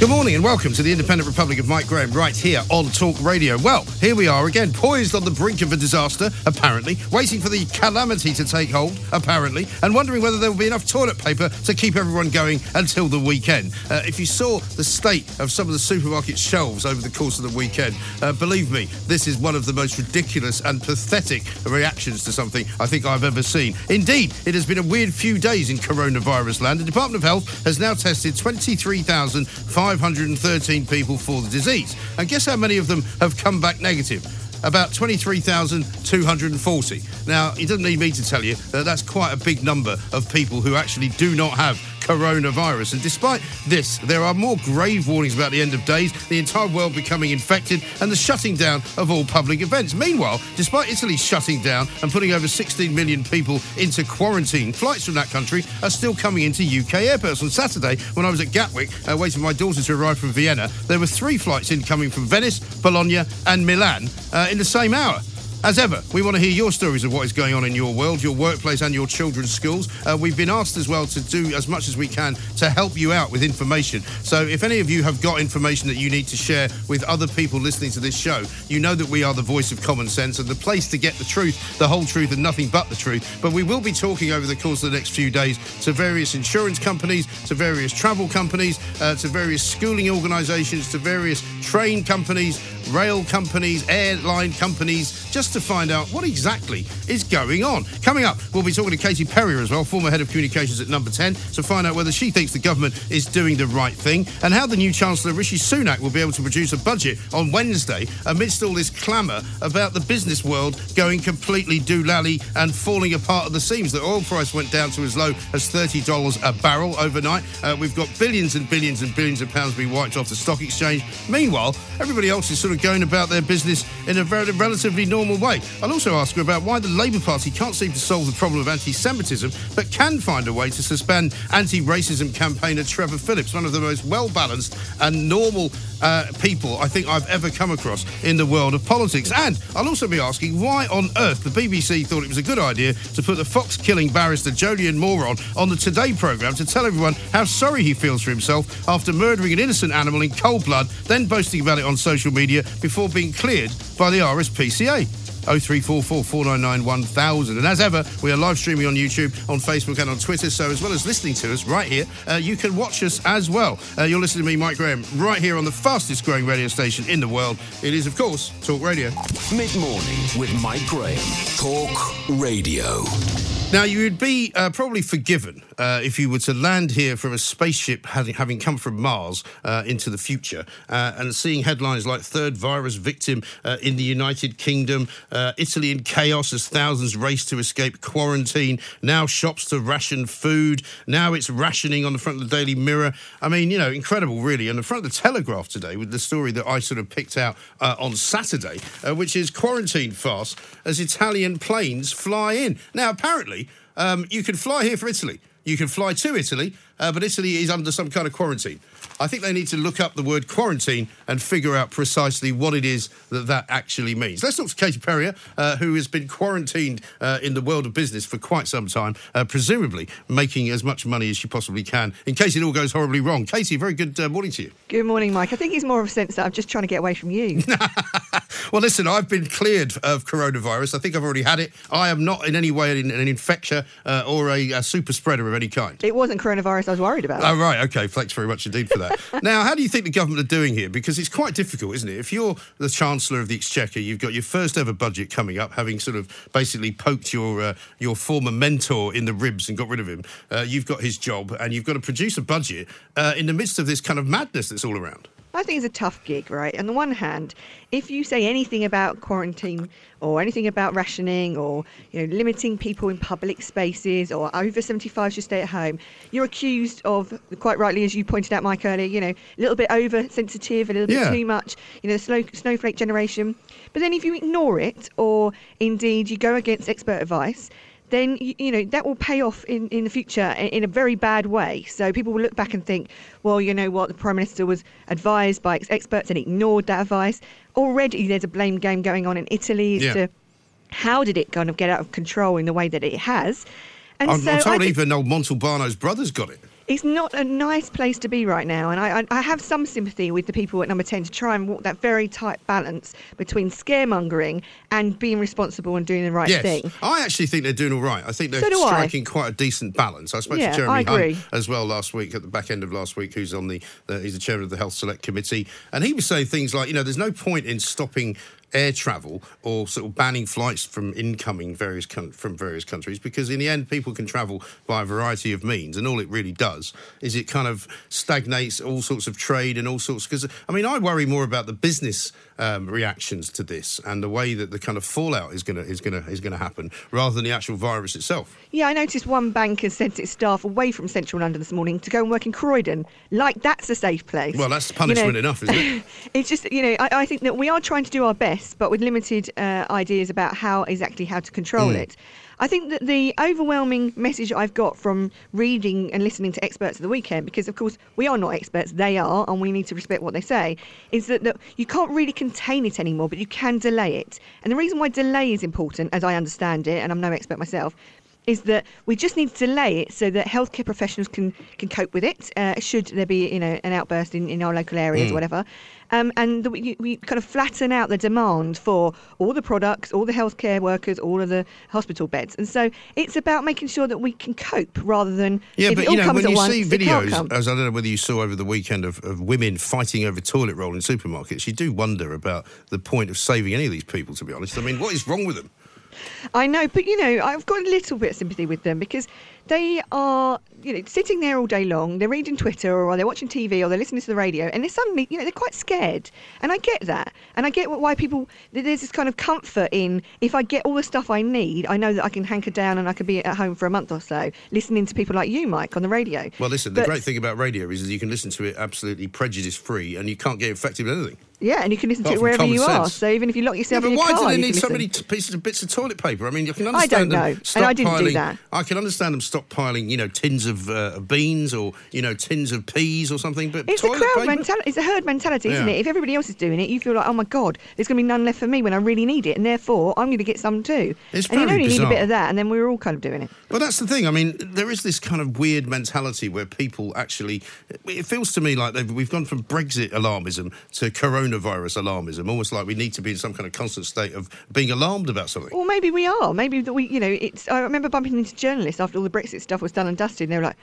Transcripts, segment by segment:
Good morning and welcome to the Independent Republic of Mike Graham right here on Talk Radio. Well, here we are again, poised on the brink of a disaster, apparently, waiting for the calamity to take hold, apparently, and wondering whether there will be enough toilet paper to keep everyone going until the weekend. Uh, if you saw the state of some of the supermarket shelves over the course of the weekend, uh, believe me, this is one of the most ridiculous and pathetic reactions to something I think I've ever seen. Indeed, it has been a weird few days in coronavirus land. The Department of Health has now tested 23,500 513 people for the disease. And guess how many of them have come back negative? About 23,240. Now, it doesn't need me to tell you that that's quite a big number of people who actually do not have coronavirus. And despite this, there are more grave warnings about the end of days, the entire world becoming infected, and the shutting down of all public events. Meanwhile, despite Italy shutting down and putting over 16 million people into quarantine, flights from that country are still coming into UK airports. On Saturday, when I was at Gatwick, uh, waiting for my daughter to arrive from Vienna, there were three flights incoming from Venice, Bologna, and Milan uh, in the same hour. As ever, we want to hear your stories of what is going on in your world, your workplace, and your children's schools. Uh, we've been asked as well to do as much as we can to help you out with information. So, if any of you have got information that you need to share with other people listening to this show, you know that we are the voice of common sense and the place to get the truth, the whole truth, and nothing but the truth. But we will be talking over the course of the next few days to various insurance companies, to various travel companies, uh, to various schooling organisations, to various train companies, rail companies, airline companies, just to find out what exactly is going on. Coming up, we'll be talking to Katie Perrior as well, former head of communications at Number 10, to find out whether she thinks the government is doing the right thing and how the new Chancellor Rishi Sunak will be able to produce a budget on Wednesday amidst all this clamour about the business world going completely doolally and falling apart at the seams. The oil price went down to as low as $30 a barrel overnight. Uh, we've got billions and billions and billions of pounds being wiped off the stock exchange. Meanwhile, everybody else is sort of going about their business in a very relatively normal way. I'll also ask her about why the Labour Party can't seem to solve the problem of anti Semitism, but can find a way to suspend anti racism campaigner Trevor Phillips, one of the most well balanced and normal uh, people I think I've ever come across in the world of politics. And I'll also be asking why on earth the BBC thought it was a good idea to put the fox killing barrister Jolyon Moron on the Today programme to tell everyone how sorry he feels for himself after murdering an innocent animal in cold blood, then boasting about it on social media before being cleared by the RSPCA. 0344 499 1000. And as ever, we are live streaming on YouTube, on Facebook, and on Twitter. So, as well as listening to us right here, uh, you can watch us as well. Uh, you're listening to me, Mike Graham, right here on the fastest growing radio station in the world. It is, of course, Talk Radio. Mid morning with Mike Graham. Talk Radio. Now, you would be uh, probably forgiven uh, if you were to land here from a spaceship having, having come from Mars uh, into the future uh, and seeing headlines like third virus victim uh, in the United Kingdom, uh, Italy in chaos as thousands race to escape quarantine, now shops to ration food, now it's rationing on the front of the Daily Mirror. I mean, you know, incredible, really. And the front of the Telegraph today with the story that I sort of picked out on Saturday, which is quarantine fast as Italian planes fly in. Now, apparently, um, you can fly here for Italy. You can fly to Italy, uh, but Italy is under some kind of quarantine. I think they need to look up the word quarantine and figure out precisely what it is that that actually means. Let's talk to Katie Perrior, uh, who has been quarantined uh, in the world of business for quite some time, uh, presumably making as much money as she possibly can in case it all goes horribly wrong. Katie, very good uh, morning to you. Good morning, Mike. I think it's more of a sense that I'm just trying to get away from you. Well, listen, I've been cleared of coronavirus. I think I've already had it. I am not in any way an, an infector uh, or a, a super spreader of any kind. it wasn't coronavirus I was worried about. Oh, right. Okay. Thanks very much indeed for that. now, how do you think the government are doing here? Because it's quite difficult, isn't it? If you're the Chancellor of the Exchequer, you've got your first ever budget coming up, having sort of basically poked your uh, your former mentor in the ribs and got rid of him. Uh, you've got his job and you've got to produce a budget uh, in the midst of this kind of madness that's all around. I think it's a tough gig, right? On the one hand, if you say anything about quarantine or anything about rationing or you know limiting people in public spaces or over 75 should stay at home, you're accused of quite rightly, as you pointed out, Mike earlier, you know, a little bit oversensitive, a little bit Yeah. too much, you know, the slow, snowflake generation. But then if you ignore it or indeed you go against expert advice, then you, you know that will pay off in, in the future in, in a very bad way. So people will look back and think, well, you know what, the prime minister was advised by ex- experts and ignored that advice. Already, there's a blame game going on in Italy as Yeah. to how did it kind of get out of control in the way that it has. And I'm, so I'm told think even old Montalbano's brothers got it. It's not a nice place to be right now, and I, I, I have some sympathy with the people at Number Ten to try and walk that very tight balance between scaremongering and being responsible and doing the right Yes, thing. I actually think they're doing all right. I think they're So do I. striking quite a decent balance. I spoke Yeah, to Jeremy. Hunt as well last week at the back end of last week, who's on the, the he's the chairman of the Health Select Committee, and he was saying things like, you know, there's no point in stopping air travel or sort of banning flights from incoming various coun- from various countries because in the end people can travel by a variety of means and all it really does is it kind of stagnates all sorts of trade and all sorts because I mean I worry more about the business um, reactions to this and the way that the kind of fallout is gonna is gonna is gonna happen rather than the actual virus itself. Yeah, I noticed one bank has sent its staff away from central London this morning to go and work in Croydon. Like that's a safe place. Well, that's You punishment know, enough, isn't it? it's just you know I, I think that we are trying to do our best, but with limited uh, ideas about how exactly how to control Mm. it. I think that the overwhelming message I've got from reading and listening to experts of the weekend, because of course we are not experts, they are, and we need to respect what they say, is that, that you can't really contain it anymore, but you can delay it. And the reason why delay is important, as I understand it, and I'm no expert myself, is that we just need to delay it so that healthcare professionals can, can cope with it uh, should there be you know an outburst in, in our local areas or whatever um, and that we, we kind of flatten out the demand for all the products all the healthcare workers all of the hospital beds and so it's about making sure that we can cope rather than Yeah, if but it all you know when you once, see videos, as I don't know whether you saw over the weekend of, of women fighting over toilet roll in supermarkets, you do wonder about the point of saving any of these people. To be honest, I mean, what is wrong with them? I know, but you know, I've got a little bit of sympathy with them because they are, you know, sitting there all day long. They're reading Twitter or they're watching TV or they're listening to the radio, and they're suddenly, you know, they're quite scared. And I get that, and I get why people. There's this kind of comfort in if I get all the stuff I need, I know that I can hanker down and I can be at home for a month or so, listening to people like you, Mike, on the radio. Well, listen, the great thing about radio is that you can listen to it absolutely prejudice free, and you can't get infected with anything. Yeah, and you can listen to it wherever you are. So even if you lock yourself but in your car, but why do they need so many t- pieces of bits of toilet paper? I mean, you can I don't know, and I didn't do that. I can understand them stockpiling, you know, tins of uh, beans or you know, tins of peas or something. But It's a crowd mentality. It's a herd mentality, isn't it? If everybody else is doing it, you feel like, oh my god, there's going to be none left for me when I really need it, and therefore I'm going to get some too. It's and you only need a bit of that, and then we're all kind of doing it. Well, that's the thing. I mean, there is this kind of weird mentality where people actually. It feels to me like they've, we've gone from Brexit alarmism to coronavirus alarmism, almost like we need to be in some kind of constant state of being alarmed about something. Or maybe we are. Maybe that we, you know, it's. I remember bumping into journalists after all the Brexit stuff was done and dusted, and they were like.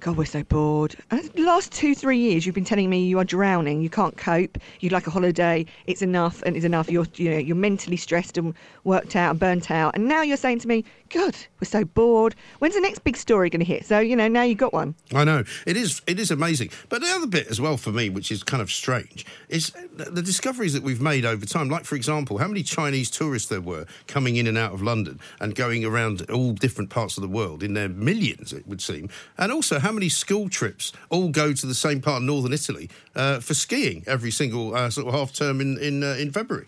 God, we're so bored. The last two, three years, you've been telling me you are drowning. You can't cope. You'd like a holiday. It's enough, and it's enough. You're, you know, you're mentally stressed and worked out and burnt out. And now you're saying to me, God, we're so bored. When's the next big story going to hit? So you know, now you've got one. I know it is. It is amazing. But the other bit as well for me, which is kind of strange, is the discoveries that we've made over time. Like for example, how many Chinese tourists there were coming in and out of London and going around all different parts of the world in their millions, it would seem. And also how many school trips all go to the same part of northern Italy uh, for skiing every single uh, sort of half term in in, uh, in February.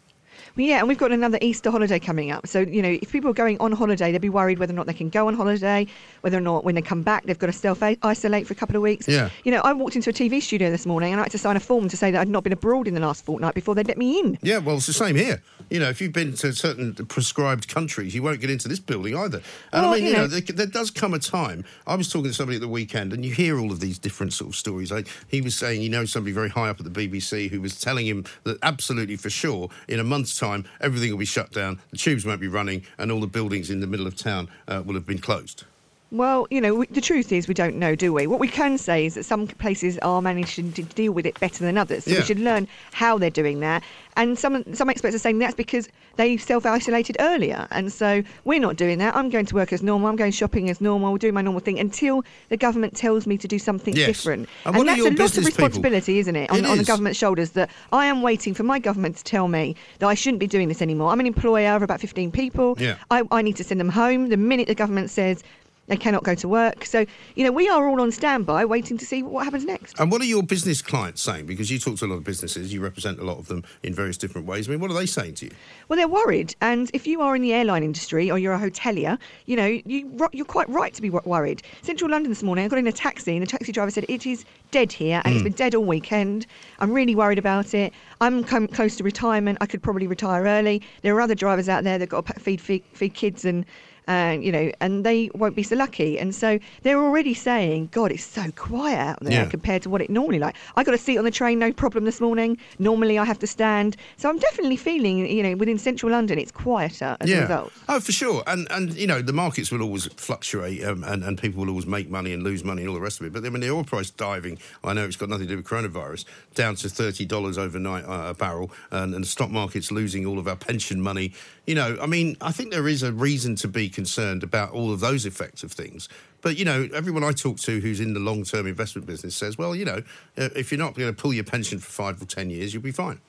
Well, yeah, and we've got another Easter holiday coming up. So, you know, if people are going on holiday, they'll be worried whether or not they can go on holiday, whether or not when they come back, they've got to self isolate for a couple of weeks. Yeah. You know, I walked into a TV studio this morning and I had to sign a form to say that I'd not been abroad in the last fortnight before they'd let me in. Yeah, well, it's the same here. You know, if you've been to certain prescribed countries, you won't get into this building either. And Well, I mean, you know, know- there, there does come a time. I was talking to somebody at the weekend, and you hear all of these different sort of stories. Like he was saying, you know, somebody very high up at the BBC who was telling him that absolutely for sure, in a month's time, everything will be shut down, the tubes won't be running, and all the buildings in the middle of town uh, will have been closed. Well, you know, we, the truth is we don't know, do we? What we can say is that some places are managing to deal with it better than others. So Yeah. we should learn how they're doing that. And some some experts are saying that's because they self-isolated earlier, and so we're not doing that. I'm going to work as normal. I'm going shopping as normal. We're doing my normal thing until the government tells me to do something Yes. different. And are that's a lot of people? responsibility, isn't it, on, It on the government's shoulders? That I am waiting for my government to tell me that I shouldn't be doing this anymore. I'm an employer of about 15 people. Yeah. I, I need to send them home the minute the government says they cannot go to work. So, you know, we are all on standby waiting to see what happens next. And what are your business clients saying? Because you talk to a lot of businesses, you represent a lot of them in various different ways. I mean, what are they saying to you? Well, they're worried. And if you are in the airline industry or you're a hotelier, you know, you, you're quite right to be worried. Central London this morning, I got in a taxi and the taxi driver said, It is dead here and it's hmm. been dead all weekend. I'm really worried about it. I'm com- close to retirement. I could probably retire early. There are other drivers out there that got to feed, feed, feed kids and uh, you know, and they won't be so lucky. And so they're already saying, God, it's so quiet out there Yeah. compared to what it normally like. I got a seat on the train, no problem this morning. Normally I have to stand. So I'm definitely feeling, you know, within central London, it's quieter as a result. Oh, for sure. And and you know the markets will always fluctuate, um, and and people will always make money and lose money and all the rest of it. But then when the oil price diving, I know it's got nothing to do with coronavirus, down to thirty dollars overnight uh, a barrel, and, and the stock market's losing all of our pension money. You know, I mean, I think there is a reason to be concerned about all of those effects of things. But you know, everyone I talk to who's in the long-term investment business says, well, you know, uh, if you're not going to pull your pension for five or ten years, you'll be fine.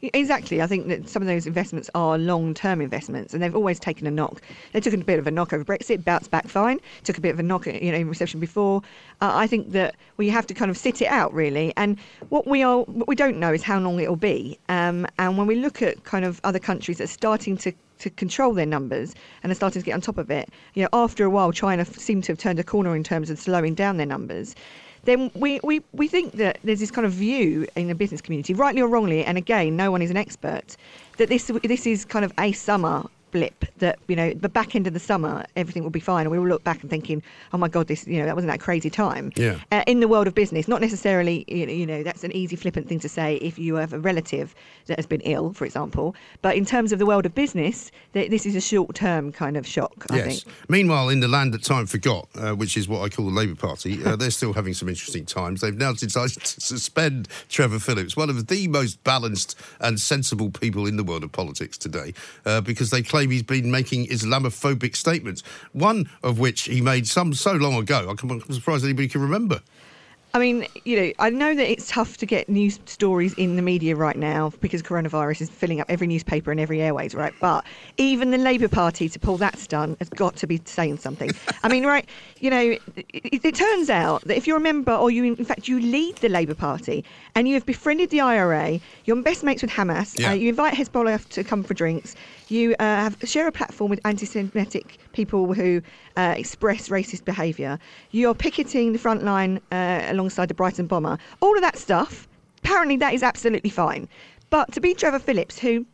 Exactly. I think that some of those investments are long term investments and they've always taken a knock. They took a bit of a knock over Brexit, bounced back fine, took a bit of a knock you know, in recession before. Uh, I think that we have to kind of sit it out, really. And what we are, what we don't know is how long it'll be. Um, and when we look at kind of other countries that are starting to to control their numbers and are starting to get on top of it. You know, after a while, China seemed to have turned a corner in terms of slowing down their numbers. Then we, we, we think that there's this kind of view in the business community, rightly or wrongly, and again, no one is an expert, that this this is kind of a summer blip that you know the back end of the summer everything will be fine and we will look back and thinking oh my god this you know that wasn't that crazy time Yeah. uh, in the world of business not necessarily you know, you know that's an easy flippant thing to say if you have a relative that has been ill for example but in terms of the world of business th- this is a short term kind of shock i Yes. think Meanwhile, in the land that time forgot, uh, which is what I call the Labour Party, uh, they're still having some interesting times. They've now decided to suspend Trevor Phillips, one of the most balanced and sensible people in the world of politics today, uh, because they claim he's been making Islamophobic statements. One of which he made some so long ago. I'm surprised anybody can remember. I mean, you know, I know that it's tough to get news stories in the media right now because coronavirus is filling up every newspaper and every airways, right? But even the Labour Party to pull that stunt has got to be saying something. I mean, right, you know, it, it turns out that if you're a member or you, in fact, you lead the Labour Party and you have befriended the IRA, you're best mates with Hamas, Yeah. uh, you invite Hezbollah to come for drinks, you uh, have share a platform with anti-Semitic people who uh, express racist behaviour. You're picketing the front line uh, alongside the Brighton bomber. All of that stuff. Apparently, that is absolutely fine. But to be Trevor Phillips, who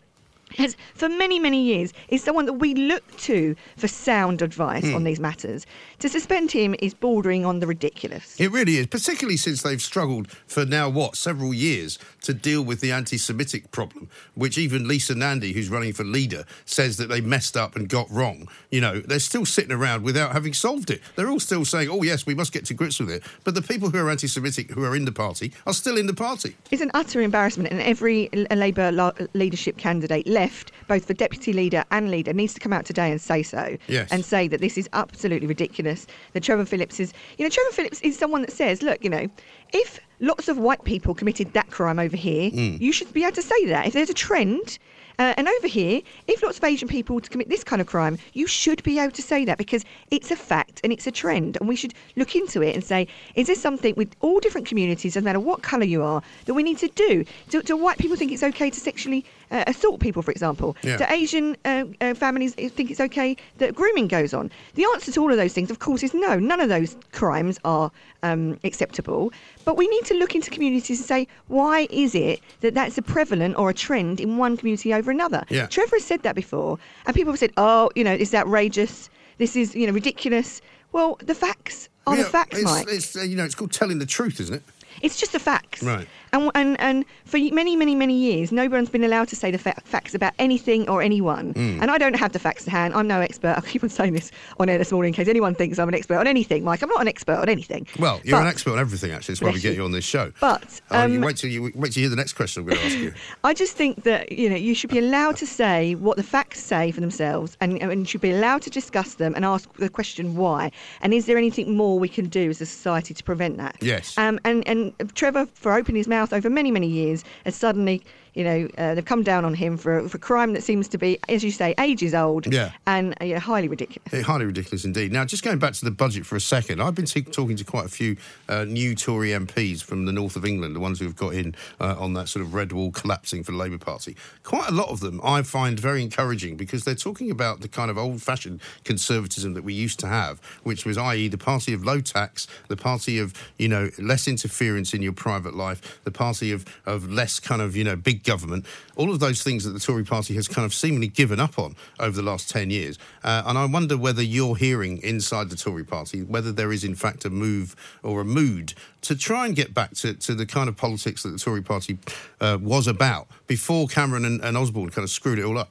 has for many many years is someone that we look to for sound advice Hmm. on these matters. To suspend him is bordering on the ridiculous. It really is, particularly since they've struggled for now, what, several years to deal with the anti Semitic problem, which even Lisa Nandy, who's running for leader, says that they messed up and got wrong. You know, they're still sitting around without having solved it. They're all still saying, oh, yes, we must get to grips with it. But the people who are anti Semitic who are in the party are still in the party. It's an utter embarrassment, and every Labour leadership candidate left, both the deputy leader and leader, needs to come out today and say so. Yes. And say that this is absolutely ridiculous. That Trevor Phillips is, you know, Trevor Phillips is someone that says, look, you know, if lots of white people committed that crime over here, you should be able to say that. If there's a trend, uh, and over here, if lots of Asian people to commit this kind of crime, you should be able to say that because it's a fact and it's a trend, and we should look into it and say, is this something with all different communities, doesn't matter what colour you are, that we need to do? Do, do white people think it's okay to sexually uh, assault people, for example? Yeah. Do Asian uh, uh, families think it's okay that grooming goes on? The answer to all of those things, of course, is no. None of those crimes are um, acceptable. But we need to look into communities and say, why is it that that's a prevalent or a trend in one community over another? Yeah. Trevor has said that before, and people have said, oh, you know, it's outrageous. This is, you know, ridiculous. Well, the facts are Yeah, the facts, it's, Mike. It's, uh, you know, it's called telling the truth, isn't it? It's just the facts. Right. And, and, and for many, many, many years, no one's been allowed to say the fa- facts about anything or anyone. Hmm. And I don't have the facts to hand. I'm no expert. I keep on saying this on air this morning in case anyone thinks I'm an expert on anything. Mike, I'm not an expert on anything. Well, you're an expert on everything, actually. That's why we get you. on this show. But, Oh, you um, wait till you wait till you hear the next question I'm going to ask you. I just think that you know you should be allowed to say what the facts say for themselves, and, and should be allowed to discuss them and ask the question why. And is there anything more we can do as a society to prevent that? Yes. Um, and and Trevor, for opening his mouth over many many years, has suddenly you know uh, they've come down on him for for crime that seems to be, as you say, ages old. Yeah. And uh, yeah, highly ridiculous. Eh, highly ridiculous indeed. Now, just going back to the budget for a second, I've been t- talking to quite a few uh, new Tory MPs from the north of England, the ones who have got in uh, on that sort of red wall collapsing for the Labour Party. Quite a lot of them I find very encouraging because they're talking about the kind of old fashioned conservatism that we used to have, which was, i.e., the party of low tax, the party of, you know, less interference in your private life, the party of, of less kind of, you know, big government. All of those things that the Tory party has kind of seemingly given up on over the last 10 years. Uh, and I wonder whether you're hearing inside the Tory party whether there is, in fact, a move or a mood to try and get back to, to the kind of politics that the Tory party uh, was about before Cameron and, and Osborne kind of screwed it all up.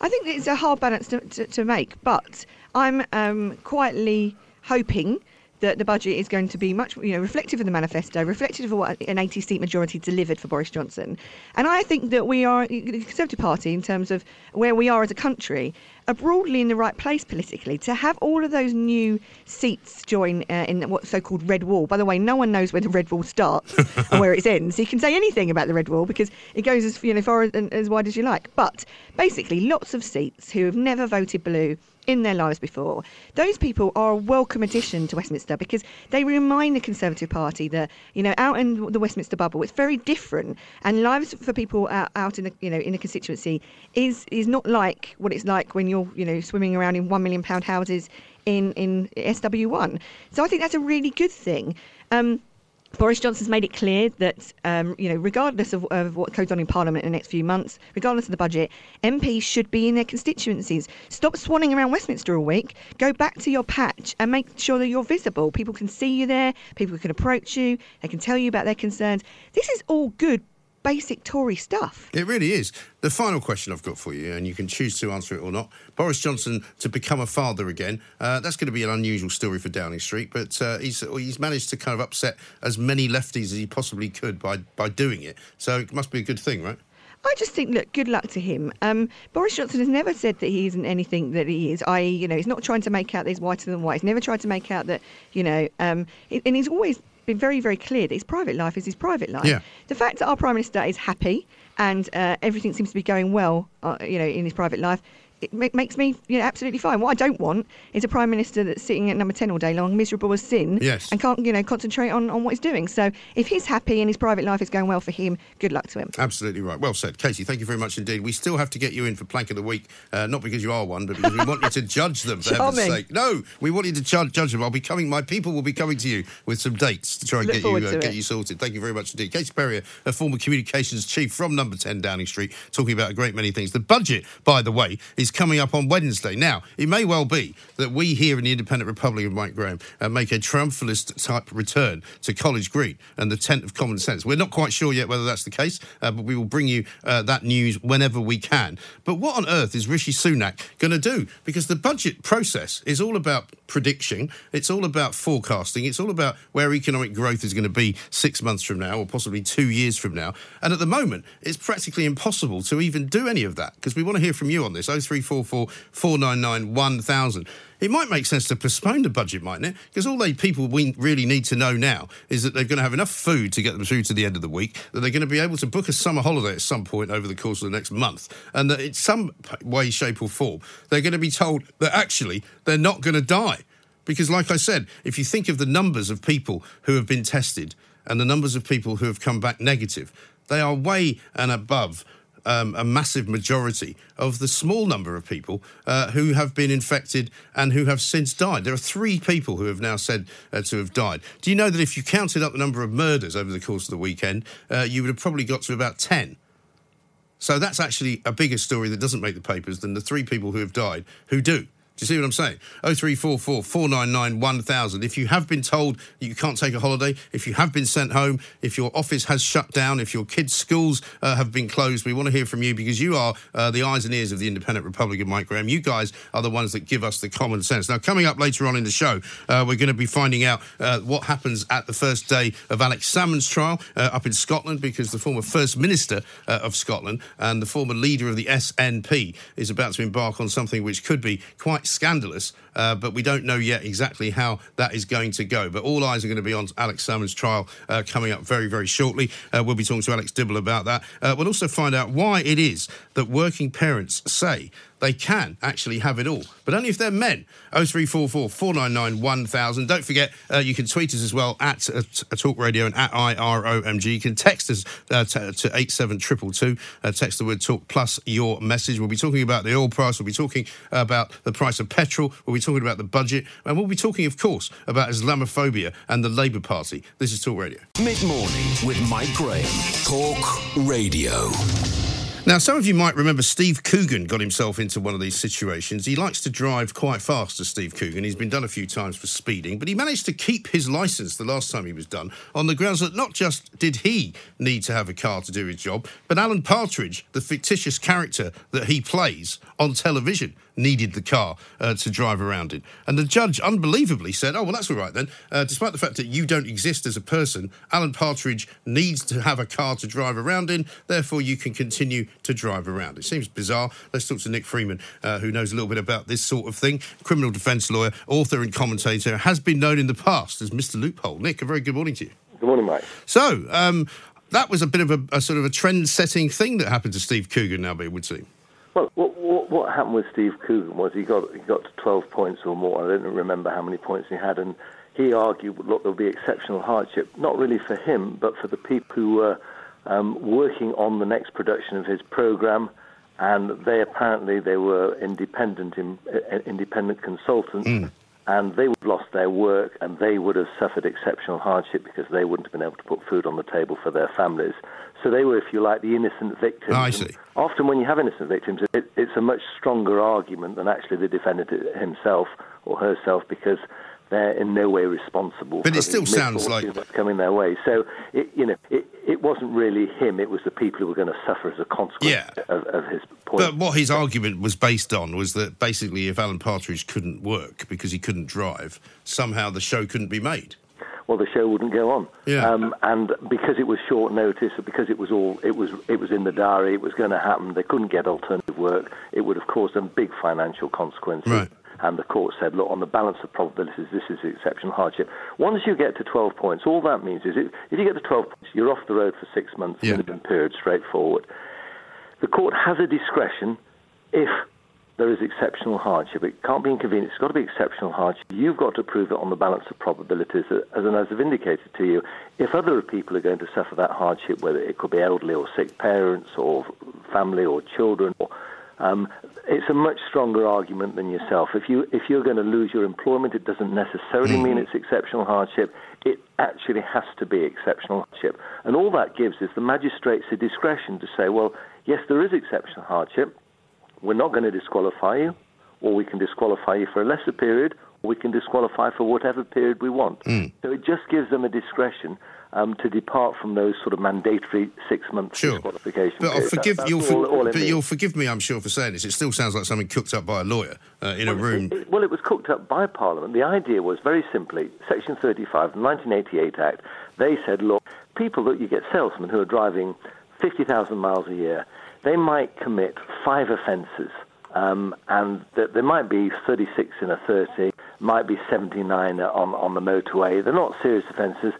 I think it's a hard balance to, to, to make, but I'm um, quietly hoping that the budget is going to be much, you know, reflective of the manifesto, reflective of what an 80-seat majority delivered for Boris Johnson. And I think that we are, the Conservative Party, in terms of where we are as a country, are broadly in the right place politically to have all of those new seats join uh, in what's so-called red wall. By the way, no one knows where the red wall starts and where it ends. You can say anything about the red wall because it goes as you know far and as wide as you like. But basically, lots of seats who have never voted blue in their lives before. Those people are a welcome addition to Westminster because they remind the Conservative Party that you know out in the Westminster bubble it's very different, and lives for people out, out in the you know in the constituency is is not like what it's like when you're you know swimming around in one million pound houses in in SW1. So I think that's a really good thing. Um, Boris Johnson's made it clear that, um, you know, regardless of, of what goes on in Parliament in the next few months, regardless of the budget, MPs should be in their constituencies. Stop swanning around Westminster all week. Go back to your patch and make sure that you're visible. People can see you there. People can approach you. They can tell you about their concerns. This is all good, basic Tory stuff. It really is. The final question I've got for you, and you can choose to answer it or not. Boris Johnson to become a father again. Uh, that's going to be an unusual story for Downing Street, but uh, he's he's managed to kind of upset as many lefties as he possibly could by by doing it. So it must be a good thing, right? I just think, look, good luck to him. Um, Boris Johnson has never said that he isn't anything that he is. I, you know, he's not trying to make out that he's whiter than white. He's never tried to make out that, you know, um, and he's always been very, very clear that his private life is his private life. Yeah. The fact that our prime minister is happy and uh, everything seems to be going well, uh, you know, in his private life. It ma- makes me, you know, absolutely fine. What I don't want is a prime minister that's sitting at number ten all day long, miserable as sin, Yes. and can't, you know, concentrate on, on what he's doing. So if he's happy and his private life is going well for him, good luck to him. Absolutely right. Well said. Katie, thank you very much indeed. We still have to get you in for Plank of the Week, uh, not because you are one, but because we want you to judge them, for heaven's Charming. sake. No, we want you to judge, judge them. I'll be coming, my people will be coming to you with some dates to try and Look get you, uh, get you sorted. Thank you very much indeed. Katie Perrior, a former communications chief from number 10 Downing Street, talking about a great many things. The budget, by the way, is coming up on Wednesday. Now, it may well be that we here in the Independent Republic of Mike Graham uh, make a triumphalist type return to College Green and the tent of common sense. We're not quite sure yet whether that's the case, uh, but we will bring you uh, that news whenever we can. But what on earth is Rishi Sunak going to do? Because the budget process is all about prediction, it's all about forecasting, it's all about where economic growth is going to be six months from now or possibly two years from now. And at the moment, it's practically impossible to even do any of that because we want to hear from you on this 0344 499 1000. It might make sense to postpone the budget, mightn't it? Because all they people we really need to know now is that they're going to have enough food to get them through to the end of the week, that they're going to be able to book a summer holiday at some point over the course of the next month, and that in some way, shape, or form, they're going to be told that actually they're not going to die. Because, like I said, if you think of the numbers of people who have been tested and the numbers of people who have come back negative, they are way and above um, a massive majority of the small number of people uh, who have been infected and who have since died. There are three people who have now said uh, to have died. Do you know that if you counted up the number of murders over the course of the weekend, uh, you would have probably got to about 10? So that's actually a bigger story that doesn't make the papers than the three people who have died who do. Do you see what I'm saying? 0344 499 1000. If you have been told you can't take a holiday, if you have been sent home, if your office has shut down, if your kids' schools uh, have been closed, we want to hear from you because you are uh, the eyes and ears of the Independent Republic of Mike Graham. You guys are the ones that give us the common sense. Now, coming up later on in the show, uh, we're going to be finding out uh, what happens at the first day of Alex Salmond's trial uh, up in Scotland because the former First Minister uh, of Scotland and the former leader of the SNP is about to embark on something which could be quite scandalous, uh, but we don't know yet exactly how that is going to go. But all eyes are going to be on Alex Salmond's trial uh, coming up very, very shortly. Uh, we'll be talking to Alex Dibble about that. Uh, we'll also find out why it is that working parents say they can actually have it all, but only if they're men. 0344 499 1000. Don't forget, uh, you can tweet us as well at uh, Talk Radio and at IROMG. You can text us uh, to, to 87222. Uh, text the word talk plus your message. We'll be talking about the oil price. We'll be talking about the price of petrol. We'll be talking about the budget. And we'll be talking, of course, about Islamophobia and the Labour Party. This is Talk Radio. Mid morning with Mike Graham. Talk Radio. Now, some of you might remember Steve Coogan got himself into one of these situations. He likes to drive quite fast, as Steve Coogan. He's been done a few times for speeding, but he managed to keep his license the last time he was done on the grounds that not just did he need to have a car to do his job, but Alan Partridge, the fictitious character that he plays on television, needed the car uh, to drive around in. And the judge unbelievably said, Oh, well, that's all right then. Uh, despite the fact that you don't exist as a person, Alan Partridge needs to have a car to drive around in, therefore, you can continue to drive around. It seems bizarre. Let's talk to Nick Freeman, uh, who knows a little bit about this sort of thing. Criminal defence lawyer, author, and commentator, has been known in the past as Mr. Loophole. Nick, a very good morning to you. Good morning, mate. So, um, that was a bit of a, a sort of a trend setting thing that happened to Steve Coogan, now, it would seem. Well, what, what, what, happened with Steve Coogan was he got he got to 12 points or more. I don't remember how many points he had, and he argued, look, there'll be exceptional hardship, not really for him, but for the people who were um, working on the next production of his program, and they apparently they were independent in, uh, independent consultants. Mm. And they would have lost their work and they would have suffered exceptional hardship because they wouldn't have been able to put food on the table for their families. So they were, if you like, the innocent victims. Oh, I see. And often, when you have innocent victims, it, it's a much stronger argument than actually the defendant himself or herself because they're in no way responsible. But it still sounds like that's coming their way. So it, you know, it, it wasn't really him; it was the people who were going to suffer as a consequence yeah. of, of, his point. But what his argument was based on was that basically, if Alan Partridge couldn't work because he couldn't drive, somehow the show couldn't be made well, the show wouldn't go on. Yeah. Um, and because it was short notice, because it was all it was it was in the diary, it was going to happen. They couldn't get alternative work. It would have caused them big financial consequences. Right. And the court said, look, on the balance of probabilities, this is exceptional hardship. Once you get to 12 points, all that means is if you get to 12 points, you're off the road for six months, yeah. minimum period, straightforward. The court has a discretion if there is exceptional hardship. It can't be inconvenient. It's got to be exceptional hardship. You've got to prove it on the balance of probabilities, as, and as I've indicated to you. If other people are going to suffer that hardship, whether it could be elderly or sick parents or family or children, or, um, it's a much stronger argument than yourself. If you if you're going to lose your employment, it doesn't necessarily mean it's exceptional hardship. It actually has to be exceptional hardship, and all that gives is the magistrates the discretion to say, well, yes, there is exceptional hardship we're not going to disqualify you, or we can disqualify you for a lesser period, or we can disqualify for whatever period we want. Mm. So it just gives them a discretion um, to depart from those sort of mandatory six-month sure. disqualification. But I'll forgive that, you'll, all, all but you'll forgive me, I'm sure, for saying this. It still sounds like something cooked up by a lawyer uh, in well, a room. It, it, well, it was cooked up by Parliament. The idea was very simply Section 35 the 1988 Act. They said, look, people that you get salesmen who are driving 50,000 miles a year they might commit five offences. Um, and th- there might be 36 in a 30, might be 79 on, on the motorway. They're not serious offences.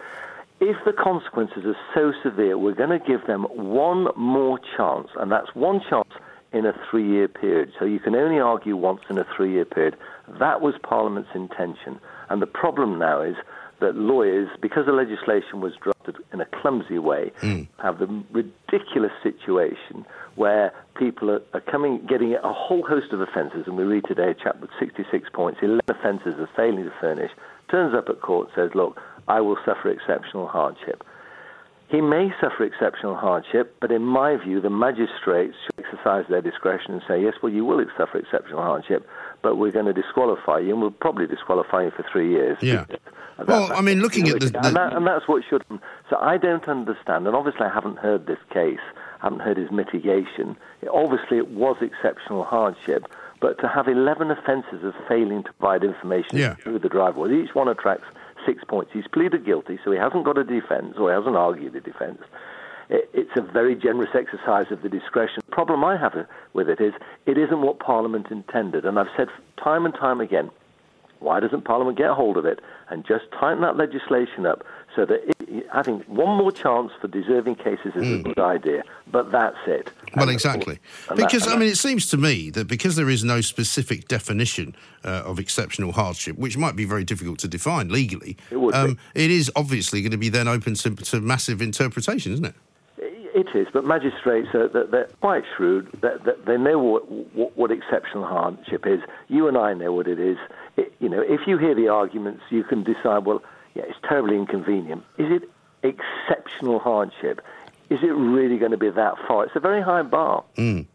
If the consequences are so severe, we're going to give them one more chance, and that's one chance in a three year period. So you can only argue once in a three year period. That was Parliament's intention. And the problem now is that lawyers, because the legislation was drafted in a clumsy way, mm. have the ridiculous situation where people are, are coming, getting a whole host of offences, and we read today a chap with 66 points, 11 offences of failing to furnish, turns up at court, says, look, I will suffer exceptional hardship. He may suffer exceptional hardship, but in my view, the magistrates should exercise their discretion and say, yes, well, you will suffer exceptional hardship, but we're going to disqualify you, and we'll probably disqualify you for three years. Yeah. Well, I mean, looking at the- and, that, and that's what should. So I don't understand, and obviously I haven't heard this case, I haven't heard his mitigation. Obviously, it was exceptional hardship, but to have 11 offences of failing to provide information Yeah. through the driveway, each one attracts six points. He's pleaded guilty, so he hasn't got a defence, or he hasn't argued a defence. It's a very generous exercise of the discretion. The problem I have with it is it isn't what Parliament intended, and I've said time and time again, why doesn't Parliament get hold of it and just tighten that legislation up so that it, having one more chance for deserving cases is a good idea, but that's it. Well, And- exactly. that- Because, and I mean, it seems to me that because there is no specific definition uh, of exceptional hardship, which might be very difficult to define legally, It would be. it is obviously going to be then open to, to massive interpretation, isn't it? It is, but magistrates are they're, they're quite shrewd. They, know what, what, what exceptional hardship is. You and I know what it is. It, you know, if you hear the arguments, you can decide. Well, yeah, it's terribly inconvenient. Is it exceptional hardship? Is it really going to be that far? It's a very high bar.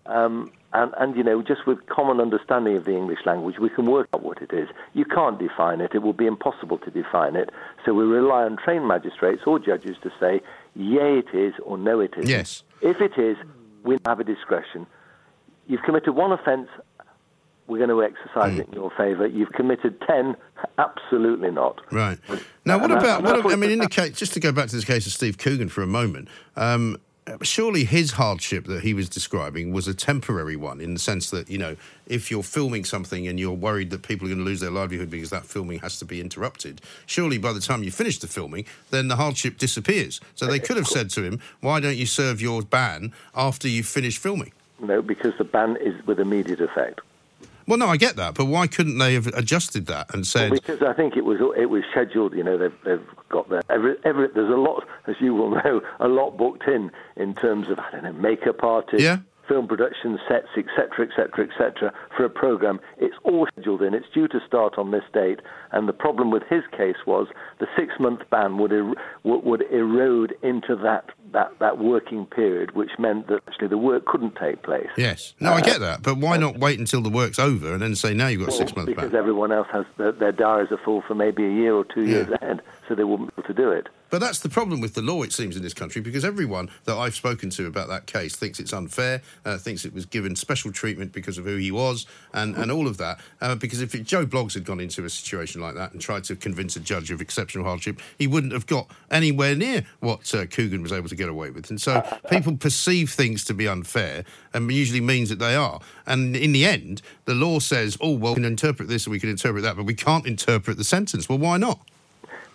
Um, and, and, you know, just with common understanding of the English language, we can work out what it is. You can't define it. It will be impossible to define it. So we rely on trained magistrates or judges to say, yea, it is, or no, it isn't. Yes. If it is, we have a discretion. You've committed one offence, we're going to exercise it in your favour. You've committed ten, absolutely not. Right. Now, what And about, what, what- I mean, in the case, just to go back to this case of Steve Coogan for a moment, um, surely his hardship that he was describing was a temporary one in the sense that, you know, if you're filming something and you're worried that people are going to lose their livelihood because that filming has to be interrupted, surely by the time you finish the filming, then the hardship disappears. So they could have said to him, why don't you serve your ban after you finish filming? No, because the ban is with immediate effect. Well, no, I get that, but why couldn't they have adjusted that and said, Because I think it was it was scheduled. You know, they've they've got their every every. There's a lot, as you will know, a lot booked in in terms of I don't know makeup artists, Yeah. film production sets, etc., etc., etc. For a program, it's all scheduled in. It's due to start on this date. And the problem with his case was the six-month ban would er- would would erode into that that that working period, which meant that actually the work couldn't take place. yes? No, I get that, but why not wait until the work's over and then say, now you've got Well, six months because ban? everyone else has their, their diaries are full for maybe a year or two years ahead, so they wouldn't be able to do it. But that's the problem with the law, it seems, in this country, because everyone that I've spoken to about that case thinks it's unfair, uh, thinks it was given special treatment because of who he was, and, and all of that. Uh, because if Joe Bloggs had gone into a situation like that and tried to convince a judge of exceptional hardship, he wouldn't have got anywhere near what uh, Coogan was able to get away with. And so people perceive things to be unfair, and usually means that they are. And in the end, the law says, oh, well, we can interpret this and we can interpret that, but we can't interpret the sentence. Well, why not?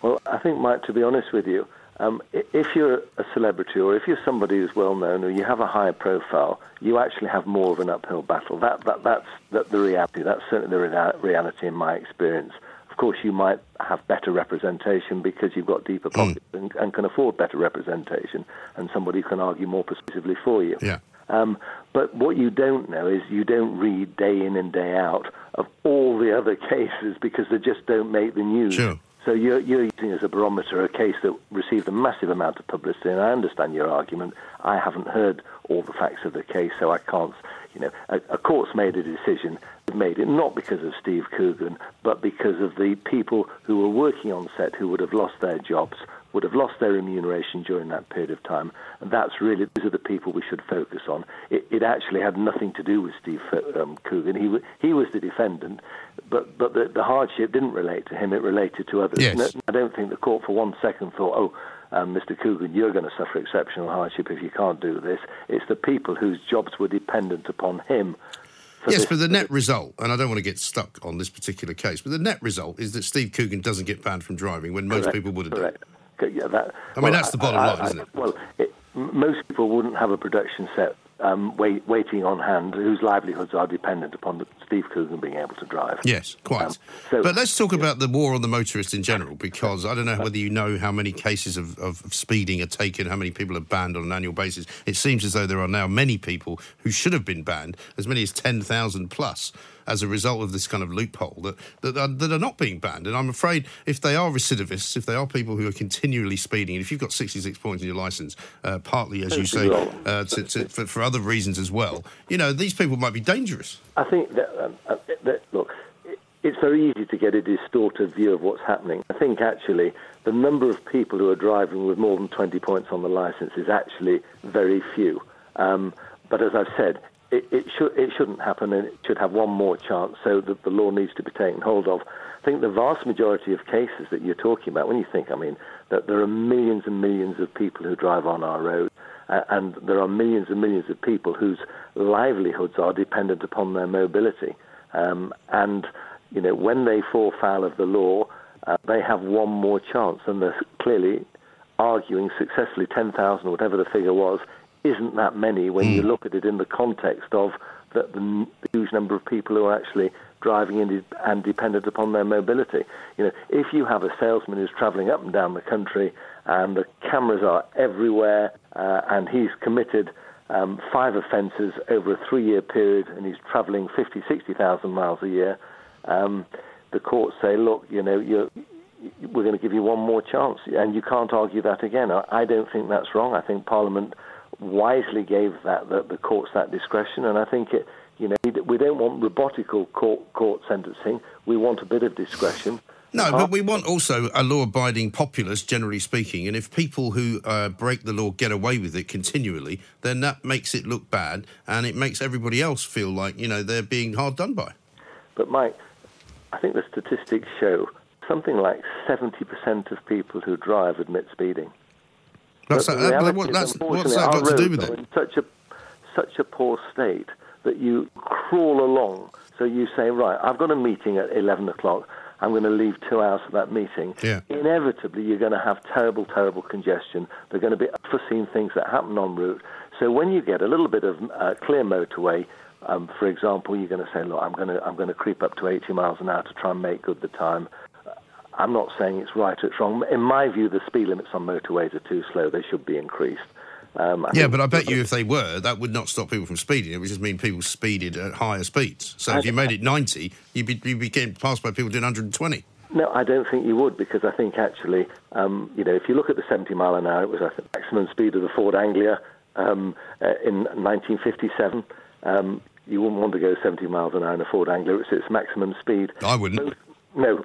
Well, I think, Mike, to be honest with you, um, if you're a celebrity or if you're somebody who's well known or you have a higher profile, you actually have more of an uphill battle. That, that, that's that, the reality. That's certainly the rea- reality in my experience. Of course, you might have better representation because you've got deeper pockets and, and can afford better representation, and somebody can argue more persuasively for you. Yeah. Um, but what you don't know is you don't read day in and day out of all the other cases because they just don't make the news. Sure. So you're, you're using as a barometer a case that received a massive amount of publicity, and I understand your argument. I haven't heard all the facts of the case, so I can't. You know, a, a court's made a decision. They've made it not because of Steve Coogan, but because of the people who were working on set who would have lost their jobs, would have lost their remuneration during that period of time. And that's really these are the people we should focus on. It, it actually had nothing to do with Steve um, Coogan. He he was the defendant, but but the, the hardship didn't relate to him. It related to others. Yes. No- I don't think the court for one second thought, oh. Um, Mr. Coogan, you're going to suffer exceptional hardship if you can't do this. It's the people whose jobs were dependent upon him. Yes, this- but the net result, and I don't want to get stuck on this particular case, but the net result is that Steve Coogan doesn't get banned from driving when most Correct, people would have done. correct. Okay, Yeah, that, I mean, that's the bottom line, isn't it? Well, it, most people wouldn't have a production set um, wait, waiting on hand whose livelihoods are dependent upon the Steve Coogan being able to drive. Yes, quite. Um, so- but let's talk about the war on the motorist in general, because I don't know whether you know how many cases of, of, of speeding are taken, how many people are banned on an annual basis. It seems as though there are now many people who should have been banned, as many as 10,000 plus, as a result of this kind of loophole that, that, are, that are not being banned. And I'm afraid if they are recidivists, if they are people who are continually speeding, and if you've got 66 points in your licence, uh, partly, as you say, uh, to, to, for, for other reasons as well, you know, these people might be dangerous. I think that, um, uh, that look, it's very easy to get a distorted view of what's happening. I think actually the number of people who are driving with more than 20 points on the license is actually very few. Um, but as I've said, it, it, should, it shouldn't happen and it should have one more chance so that the law needs to be taken hold of. I think the vast majority of cases that you're talking about, when you think, I mean, that there are millions and millions of people who drive on our roads, uh, and there are millions and millions of people whose livelihoods are dependent upon their mobility. Um, and, you know, when they fall foul of the law, uh, they have one more chance, and they're clearly arguing successfully 10,000 or whatever the figure was isn't that many when you look at it in the context of the, the, the huge number of people who are actually driving in and dependent upon their mobility. You know, if you have a salesman who's travelling up and down the country and the cameras are everywhere uh, and he's committed um, five offences over a three-year period and he's travelling 50, 60,000 miles a year, um, the courts say, look, you know, you're, we're going to give you one more chance, and you can't argue that again. I, I don't think that's wrong. I think Parliament wisely gave that the, the courts that discretion, and I think it. You know, we don't want robotical court court sentencing. We want a bit of discretion. No, but we want also a law-abiding populace, generally speaking. And if people who uh, break the law get away with it continually, then that makes it look bad, and it makes everybody else feel like you know they're being hard done by. But Mike, I think the statistics show something like 70% of people who drive admit speeding. That's, But that, that- reality that's, what's that got to do with it? in such a such a poor state that you crawl along. So you say, right, I've got a meeting at 11 o'clock. I'm going to leave two hours for that meeting. Yeah. Inevitably, you're going to have terrible, terrible congestion. There are going to be unforeseen things that happen en route. So when you get a little bit of uh, clear motorway, um, for example, you're going to say, look, I'm going to I'm going to creep up to 80 miles an hour to try and make good the time. I'm not saying it's right or it's wrong. In my view, the speed limits on motorways are too slow. They should be increased. Um, Yeah, but I bet you if they were, that would not stop people from speeding. It would just mean people speeded at higher speeds. So if you made it 90, you'd be, you'd be getting passed by people doing 120. No, I don't think you would because I think actually, um, you know, if you look at the 70 mile an hour, it was think, maximum speed of the Ford Anglia um, uh, in 1957. Um, you wouldn't want to go 70 miles an hour in a Ford Anglia. It's its maximum speed. I wouldn't. Most, no,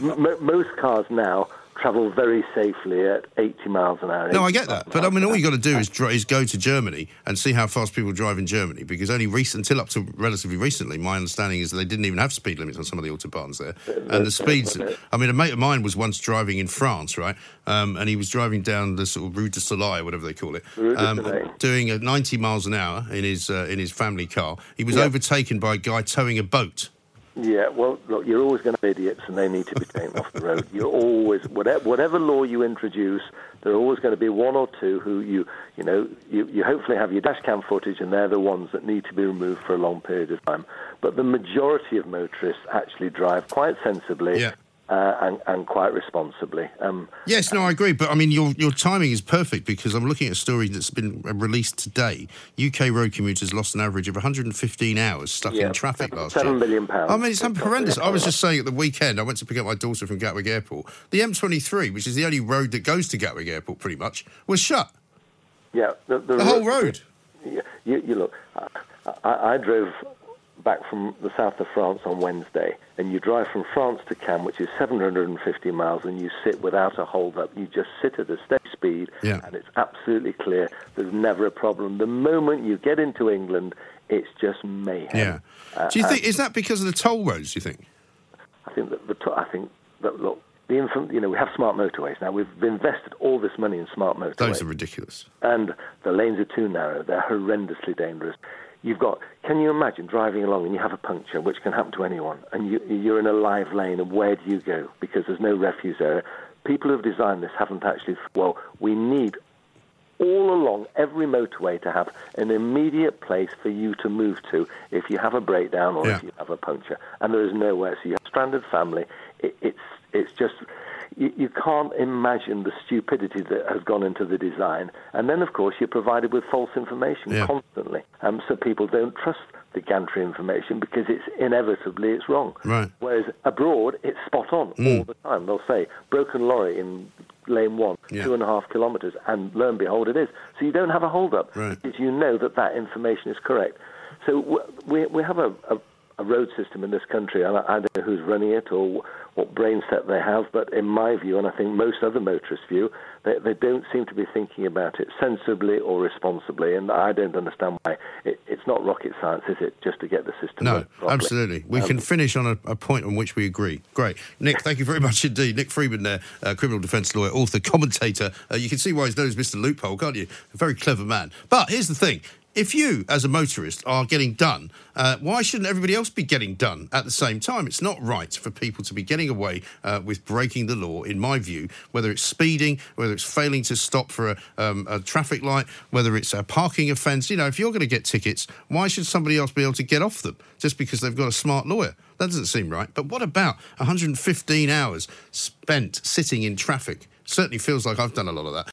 most cars now travel very safely at 80 miles an hour. No, I get that, but I mean, all you've got to do is, dri- is go to Germany and see how fast people drive in Germany. Because only recent, until up to relatively recently, my understanding is that they didn't even have speed limits on some of the autobahns there, and the speeds. I mean, a mate of mine was once driving in France, right, um, and he was driving down the sort of Rue de Soleil, whatever they call it, um, doing a 90 miles an hour in his uh, in his family car. He was Yeah. overtaken by a guy towing a boat. Yeah, well, look, you're always going to have idiots, and they need to be taken off the road. You're always, whatever, whatever law you introduce, there are always going to be one or two who you, you know, you, you hopefully have your dash cam footage, and they're the ones that need to be removed for a long period of time. But the majority of motorists actually drive quite sensibly Yeah. Uh, and, and quite responsibly. Um, Yes, no, I agree. But I mean, your your timing is perfect because I'm looking at a story that's been released today. UK road commuters lost an average of 115 hours stuck Yeah, in traffic seven- last seven year. million pounds. I mean, it's horrendous. I was just saying at the weekend, I went to pick up my daughter from Gatwick Airport. The M23, which is the only road that goes to Gatwick Airport, pretty much, was shut. yeah, the, The whole road. You, you, you look, I, I drove back from the south of France on Wednesday, and you drive from France to Cannes, which is 750 miles, and you sit without a hold up. You just sit at a steady speed, Yeah. and it's absolutely clear. There's never a problem. The moment you get into England, it's just mayhem. Yeah. Uh, Do you think is that because of the toll roads? Do you think? I think that the to- I think that look, the infant, you know, we have smart motorways now. We've invested all this money in smart motorways. Those are ridiculous. and the lanes are too narrow. They're horrendously dangerous. You've got. Can you imagine driving along and you have a puncture, which can happen to anyone, and you, you're in a live lane, and where do you go? Because there's no refuse area. People who have designed this haven't actually. Well, we need all along every motorway to have an immediate place for you to move to if you have a breakdown or Yeah. if you have a puncture. And there is nowhere. So you have a stranded family. It, it's, it's just, you, you can't imagine the stupidity that has gone into the design. And then, of course, you're provided with false information Yeah. constantly. Um, so people don't trust the gantry information because it's inevitably it's wrong. Right. Whereas abroad, it's spot on all the time. They'll say broken lorry in lane one, Yeah. two and a half kilometres, and lo and behold, it is. So you don't have a hold up Right. because you know that that information is correct. So we we have a, a, a road system in this country, and I, I don't know who's running it or what brain set they have, but in my view, and I think most other motorists' view, they, they don't seem to be thinking about it sensibly or responsibly, and I don't understand why. It, it's not rocket science, is it, just to get the system No, absolutely. We Um, can finish on a, a point on which we agree. Great. Nick, thank you very much indeed. Nick Freeman there, uh, criminal defence lawyer, author, commentator. Uh, you can see why he's known as Mr. Loophole, can't you? A very clever man. But here's the thing. If you, as a motorist, are getting done, uh, why shouldn't everybody else be getting done at the same time? It's not right for people to be getting away uh, with breaking the law, in my view, whether it's speeding, whether it's failing to stop for a, um, a traffic light, whether it's a parking offence. You know, if you're going to get tickets, why should somebody else be able to get off them just because they've got a smart lawyer? That doesn't seem right. But what about 115 hours spent sitting in traffic? Certainly feels like I've done a lot of that.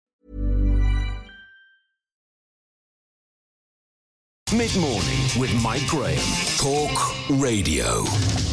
Mid morning with Mike Graham. Talk Radio.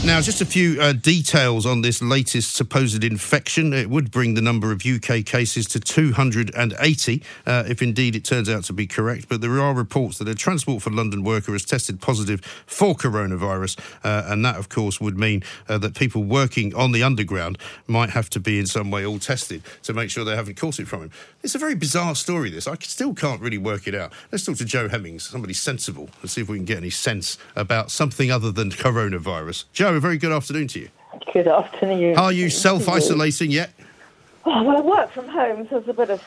Now, just a few uh, details on this latest supposed infection. It would bring the number of UK cases to 280, uh, if indeed it turns out to be correct. But there are reports that a Transport for London worker has tested positive for coronavirus, uh, and that, of course, would mean uh, that people working on the underground might have to be in some way all tested to make sure they haven't caught it from him. It's a very bizarre story, this. I still can't really work it out. Let's talk to Joe Hemmings, somebody sensible, and see if we can get any sense about something other than coronavirus. Joe, a very good afternoon to you. Good afternoon. Are you self isolating yet? Oh, well, I work from home, so there's a bit of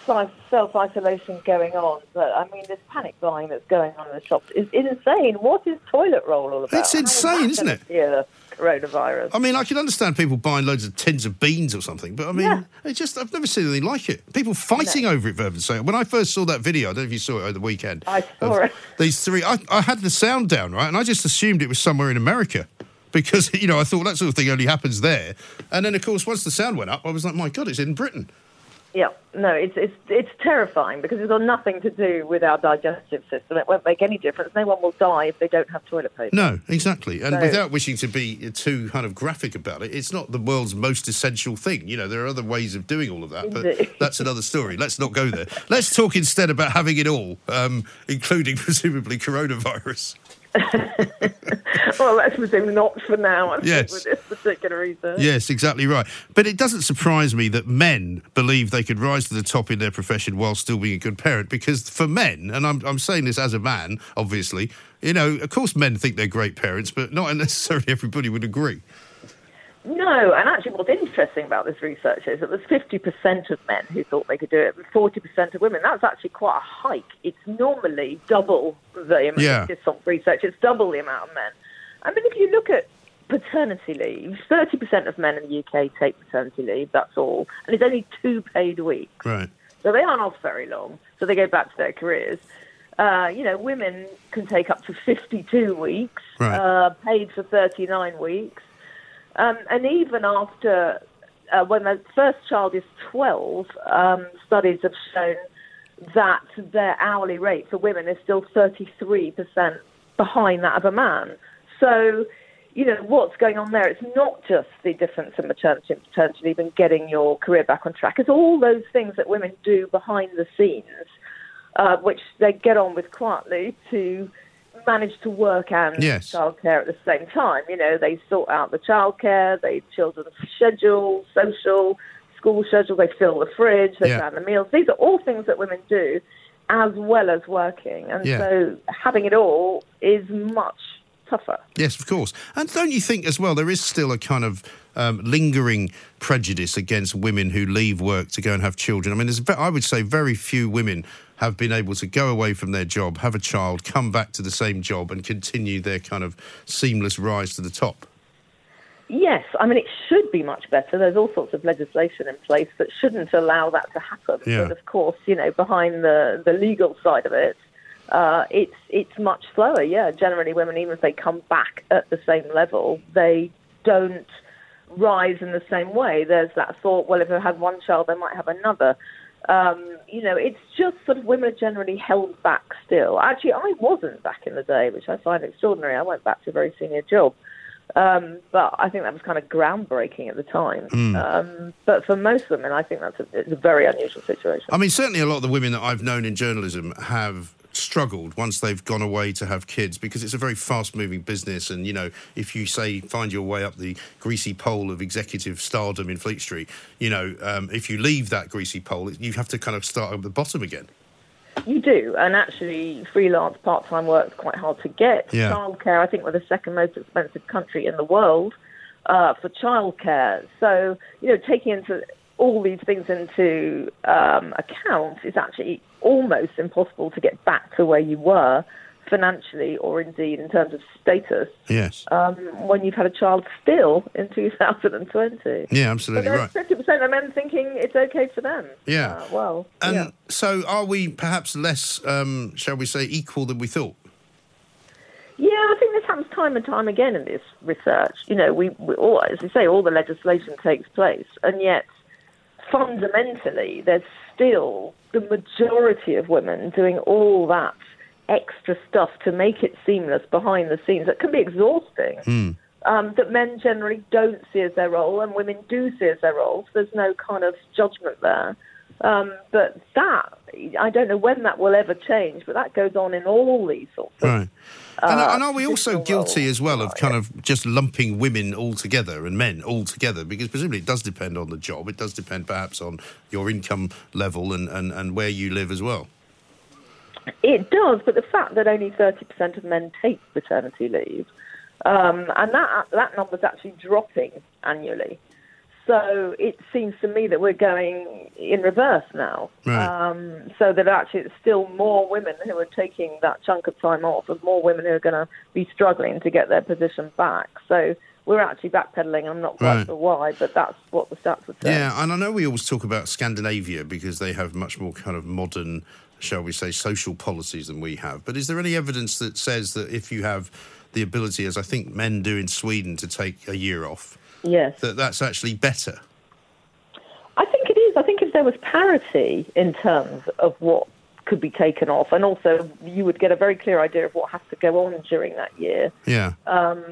self isolation going on. But I mean, this panic buying that's going on in the shops is insane. What is toilet roll all about? It's insane, isn't it? Fear coronavirus. I mean, I can understand people buying loads of tins of beans or something, but I mean, Yeah. it just, I've never seen anything like it. People fighting over it, heaven's sake. When I first saw that video, I don't know if you saw it over the weekend. I saw it. These three, I, I had the sound down, right? And I just assumed it was somewhere in America. Because, you know, I thought that sort of thing only happens there. And then, of course, once the sound went up, I was like, my God, it's in Britain. Yeah, no, it's it's it's terrifying because it's got nothing to do with our digestive system. It won't make any difference. No one will die if they don't have toilet paper. No, exactly. And So- without wishing to be too kind of graphic about it, it's not the world's most essential thing. You know, there are other ways of doing all of that, but that's another story. Let's not go there. Let's talk instead about having it all, um, including presumably coronavirus. well, let's presume not for now. Yes. with this particular reason. Yes, exactly right. But it doesn't surprise me that men believe they could rise to the top in their profession while still being a good parent. Because for men, and I'm, I'm saying this as a man, obviously, you know, of course men think they're great parents, but not necessarily everybody would agree. No, and actually, what's interesting about this research is that there's 50% of men who thought they could do it, 40% of women. That's actually quite a hike. It's normally double the amount. Yeah. Some research, it's double the amount of men. I mean, if you look at paternity leave, 30% of men in the UK take paternity leave. That's all, and it's only two paid weeks. Right. So they aren't off very long. So they go back to their careers. Uh, you know, women can take up to 52 weeks, Right. uh, paid for 39 weeks. Um, and even after, uh, when the first child is 12, um, studies have shown that their hourly rate for women is still 33% behind that of a man. So, you know, what's going on there? It's not just the difference in maternity and paternity leave and getting your career back on track. It's all those things that women do behind the scenes, uh, which they get on with quietly to manage to work and Yes. childcare at the same time. You know, they sort out the childcare, they children's schedule, social, school schedule, they fill the fridge, they Yeah. plan the meals. These are all things that women do as well as working. And Yeah. so having it all is much tougher. Yes, of course. And don't you think as well there is still a kind of um, lingering prejudice against women who leave work to go and have children? I mean, there's, I would say very few women have been able to go away from their job, have a child, come back to the same job, and continue their kind of seamless rise to the top. Yes, I mean, it should be much better. There's all sorts of legislation in place that shouldn't allow that to happen. Yeah. But of course, you know, behind the, the legal side of it, uh, it's it's much slower. Yeah, generally, women, even if they come back at the same level, they don't rise in the same way. There's that thought, well, if I had one child, they might have another. Um, you know, it's just sort of women are generally held back still. Actually, I wasn't back in the day, which I find extraordinary. I went back to a very senior job. Um, but I think that was kind of groundbreaking at the time. Um, but for most women, I think that's a, it's a very unusual situation. I mean, certainly a lot of the women that I've known in journalism have struggled once they've gone away to have kids because it's a very fast moving business and you know if you say find your way up the greasy pole of executive stardom in fleet street you know um, if you leave that greasy pole you have to kind of start at the bottom again You do, and actually, freelance part-time work is quite hard to get. Yeah. Childcare, I think, we're the second most expensive country in the world uh, for childcare. So, you know, taking into all these things into um, account, it's actually almost impossible to get back to where you were financially, or indeed in terms of status, yes um, when you've had a child still in 2020. yeah absolutely right 50% of men thinking it's okay for them. Yeah. Uh, well, and yeah. so are we perhaps less um, shall we say equal than we thought Yeah, I think this happens time and time again in this research. You know, we, we all, as we say, all the legislation takes place, and yet fundamentally, there's still the majority of women doing all that extra stuff to make it seamless behind the scenes. That can be exhausting. Um, that men generally don't see as their role, and women do see as their role. So there's no kind of judgment there. Um, but that, I don't know when that will ever change, but that goes on in all these sorts of right and, uh, and are we also guilty roles. as well of kind of just lumping women all together and men all together? Because presumably it does depend on the job. It does depend perhaps on your income level and, and, and where you live as well. It does, but the fact that only 30% of men take paternity leave, um, and that that number's actually dropping annually. So it seems to me that we're going in reverse now. Right. Um, so that actually it's still more women who are taking that chunk of time off, and more women who are going to be struggling to get their position back. So we're actually backpedaling. I'm not quite Right. sure why, but that's what the stats would say. Yeah, and I know we always talk about Scandinavia because they have much more kind of modern, shall we say, social policies than we have. But is there any evidence that says that if you have the ability, as I think men do in Sweden, to take a year off, Yes. that that's actually better? I think it is. I think if there was parity in terms of what could be taken off, and also you would get a very clear idea of what has to go on during that year. Yeah. Um,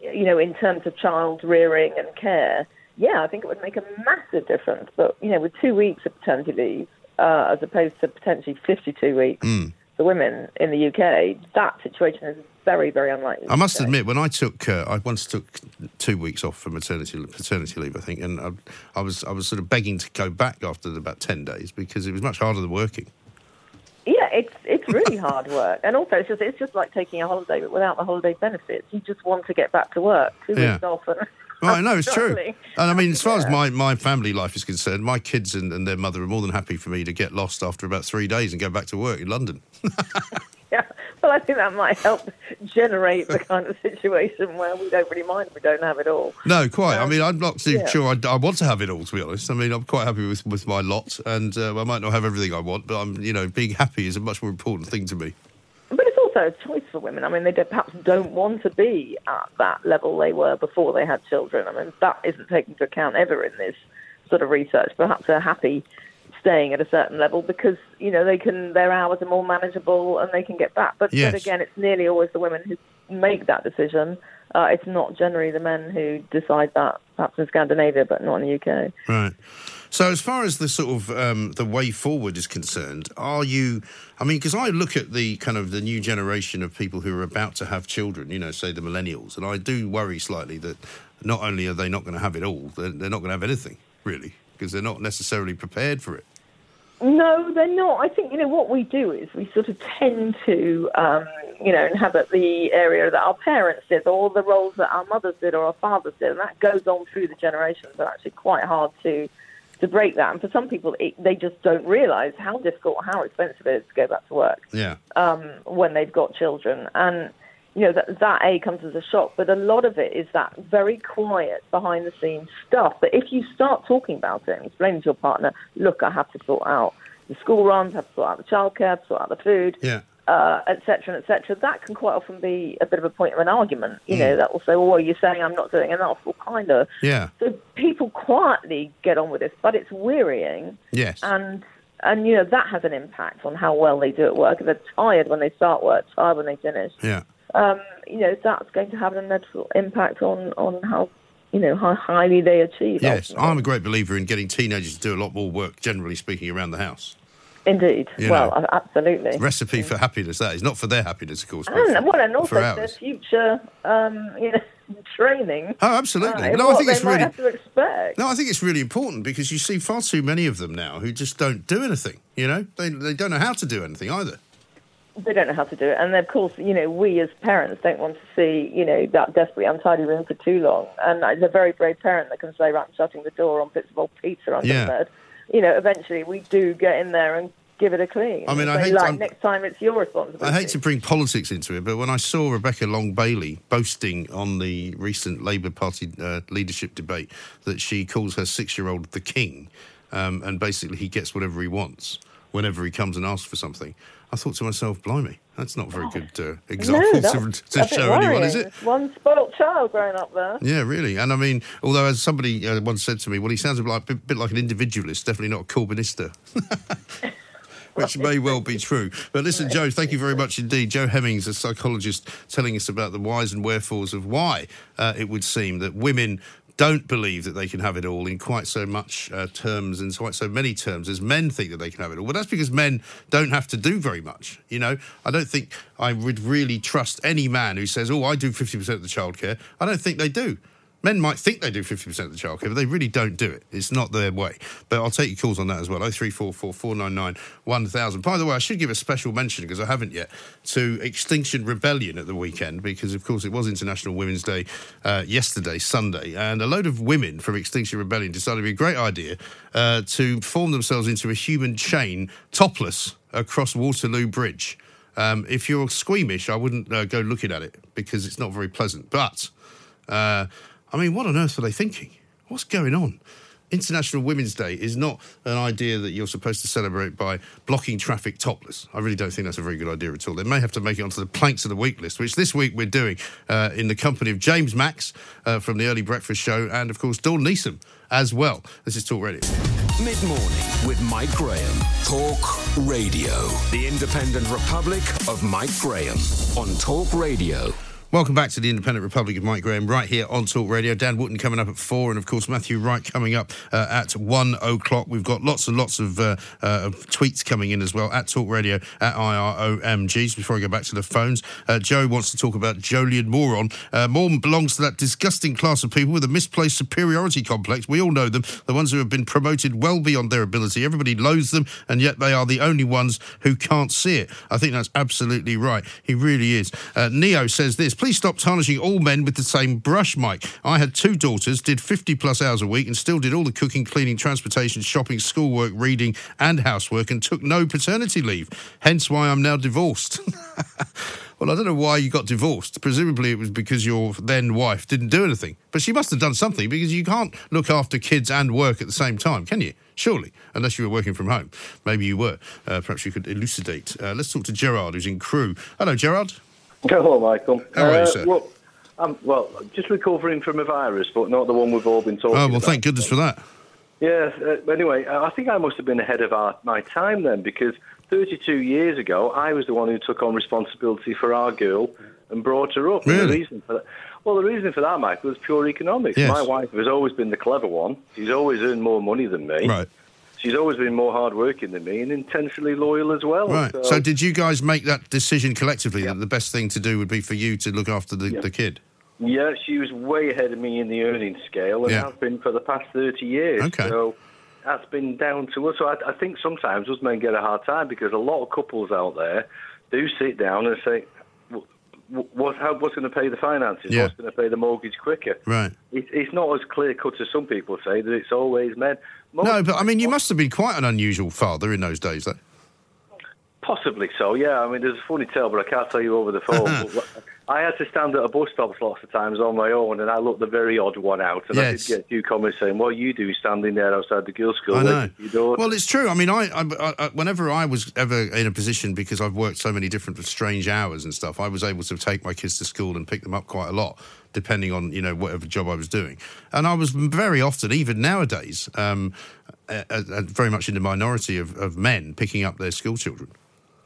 you know, in terms of child rearing and care, yeah, I think it would make a massive difference. But you know, with two weeks of paternity leave uh, as opposed to potentially 52 weeks Mm. for women in the UK, that situation is very, very unlikely. I must admit, when I took, uh, I once took two weeks off for maternity paternity leave, I think, and I, I was I was sort of begging to go back after about ten days because it was much harder than working. Yeah, it's it's really hard work, and also it's just it's just like taking a holiday, but without the holiday benefits. You just want to get back to work. Two Yeah. weeks off, and Right, no, it's true. And I mean, as far as my, my family life is concerned, my kids and, and their mother are more than happy for me to get lost after about three days and go back to work in London. Yeah, well, I think that might help generate the kind of situation where we don't really mind if we don't have it all. No, quite. I mean, I'm not too yeah. sure I, I want to have it all, to be honest. I mean, I'm quite happy with, with my lot, and uh, I might not have everything I want, but I'm, you know, being happy is a much more important thing to me. But it's also a choice for women. I mean, they don't, perhaps don't want to be at that level they were before they had children. I mean, that isn't taken into account ever in this sort of research. Perhaps they're happy staying at a certain level because you know they can their hours are more manageable and they can get back. But, Yes. but again, it's nearly always the women who make that decision. Uh, it's not generally the men who decide that. Perhaps in Scandinavia, but not in the UK. Right. So, as far as the sort of um, the way forward is concerned, are you? I mean, because I look at the kind of the new generation of people who are about to have children. You know, say the millennials, and I do worry slightly that not only are they not going to have it all, they're, they're not going to have anything really because they're not necessarily prepared for it. No, they're not. I think you know what we do is we sort of tend to, um, you know, inhabit the area that our parents did, or the roles that our mothers did, or our fathers did, and that goes on through the generations. And actually, quite hard to to break that. And for some people, it, they just don't realise how difficult, how expensive it is to go back to work Yeah. um, when they've got children. And, you know, that, that A comes as a shock, but a lot of it is that very quiet, behind the scenes stuff. But if you start talking about it and explaining to your partner, look, I have to sort out the school runs, I have to sort out the childcare, I have to sort out the food, Yeah. uh, et cetera, et cetera, that can quite often be a bit of a point of an argument. You Mm. know, that will say, well, you're saying I'm not doing enough, well, kind of. Yeah. So people quietly get on with this, but it's wearying Yes. and and you know that has an impact on how well they do at work. They're tired when they start work, tired when they finish. Yeah. Um, you know that's going to have an inevitable impact on on how you know how highly they achieve. Yes. ultimately. I'm a great believer in getting teenagers to do a lot more work, generally speaking, around the house. Indeed. You well, know. absolutely. Recipe for happiness. That is not for their happiness, of course, but And, for, well, and also for their future, um, you know, training. Oh, absolutely. uh, no, I think it's really. have to expect. No, I think it's really important because you see far too many of them now who just don't do anything. You know, they they don't know how to do anything either. They don't know how to do it, and of course, you know, we as parents don't want to see, you know, that desperately untidy room for too long. And it's a very brave parent that can say, "Right, I'm shutting the door on bits of old pizza under Yeah. the bed." You know, eventually we do get in there and give it a clean. I mean, I hate- like I'm- next time it's your responsibility. I hate to bring politics into it, but when I saw Rebecca Long Bailey boasting on the recent Labour Party uh, leadership debate that she calls her six year old the king, um, and basically he gets whatever he wants whenever he comes and asks for something, I thought to myself, blimey, that's not a very good uh, example no, to, to a show anyone, is it? One spoilt child growing up there. Yeah, really. And I mean, although as somebody uh, once said to me, well, he sounds a bit, bit, bit like an individualist, definitely not a Corbynista. Which may well be true. But listen, Joe, thank you very much indeed. Joe Hemmings, a psychologist, telling us about the whys and wherefores of why uh, it would seem that women don't believe that they can have it all in quite so much uh, terms and quite so many terms as men think that they can have it all. Well, that's because men don't have to do very much. You know, I don't think I would really trust any man who says, "Oh, I do fifty percent of the childcare." I don't think they do. Men might think they do 50% of the childcare, but they really don't do it. It's not their way. But I'll take your calls on that as well. 0344 499 1000. By the way, I should give a special mention, because I haven't yet, to Extinction Rebellion at the weekend, because of course it was International Women's Day uh, yesterday, Sunday. And a load of women from Extinction Rebellion decided it'd be a great idea uh, to form themselves into a human chain, topless, across Waterloo Bridge. Um, if you're squeamish, I wouldn't uh, go looking at it because it's not very pleasant. But uh, I mean, what on earth are they thinking? What's going on? International Women's Day is not an idea that you're supposed to celebrate by blocking traffic topless. I really don't think that's a very good idea at all. They may have to make it onto the planks of the week list, which this week we're doing uh, in the company of James Max uh, from the Early Breakfast Show and, of course, Dawn Neesom as well. This is Talk Radio. Mid morning with Mike Graham. Talk Radio. The independent republic of Mike Graham on Talk Radio. Welcome back to the Independent Republic of Mike Graham, right here on Talk Radio. Dan Wootton coming up at four, and of course Matthew Wright coming up uh, at one o'clock. We've got lots and lots of, uh, uh, of tweets coming in as well at Talk Radio at IROMGs. Before I go back to the phones, uh, Joe wants to talk about Jolyon Moron. Uh, Moron belongs to that disgusting class of people with a misplaced superiority complex. We all know them, the ones who have been promoted well beyond their ability. Everybody loathes them, and yet they are the only ones who can't see it. I think that's absolutely right. He really is. Uh, Neo says this please stop tarnishing all men with the same brush, Mike. I had two daughters, did 50 plus hours a week, and still did all the cooking, cleaning, transportation, shopping, schoolwork, reading, and housework, and took no paternity leave. Hence why I'm now divorced. Well, I don't know why you got divorced. Presumably, it was because your then wife didn't do anything. But she must have done something because you can't look after kids and work at the same time, can you? Surely, unless you were working from home. Maybe you were. Uh, perhaps you could elucidate. Uh, let's talk to Gerard, who's in Crewe. Hello, Gerard. Hello, Michael. How are you, Uh, sir? Well, I'm, well, just recovering from a virus, but not the one we've all been talking about. Oh, about. well, thank goodness for that. Yeah, uh, anyway, I think I must have been ahead of our, my time then because 32 years ago, I was the one who took on responsibility for our girl and brought her up. Really? the reason for that, well, the reason for that, Michael, was pure economics. Yes. My wife has always been the clever one. She's always earned more money than me. Right. She's always been more hardworking than me and intentionally loyal as well. Right. So, did you guys make that decision collectively that the best thing to do would be for you to look after the, the kid? Yeah, she was way ahead of me in the earning scale and Yeah. has been for the past 30 years. Okay. So that's been down to us. So I, I think sometimes us men get a hard time because a lot of couples out there do sit down and say, "W- w- what, how, what's going to pay the finances? Yeah. What's going to pay the mortgage quicker? Right. It, it's not as clear cut as some people say that it's always men. Most- No, but I mean, you must have been quite an unusual father in those days, though. Possibly so, yeah. I mean, there's a funny tale, but I can't tell you over the phone. I had to stand at a bus stop lots of times on my own, and I looked the very odd one out. And I did get a few comments saying, "What you do standing there outside the girls' school?" I know. your daughter?" Well, it's true. I mean, I, I, I whenever I was ever in a position because I've worked so many different strange hours and stuff, I was able to take my kids to school and pick them up quite a lot, depending on you know whatever job I was doing. And I was very often, even nowadays, um, uh, uh, very much in the minority of, of men picking up their school children.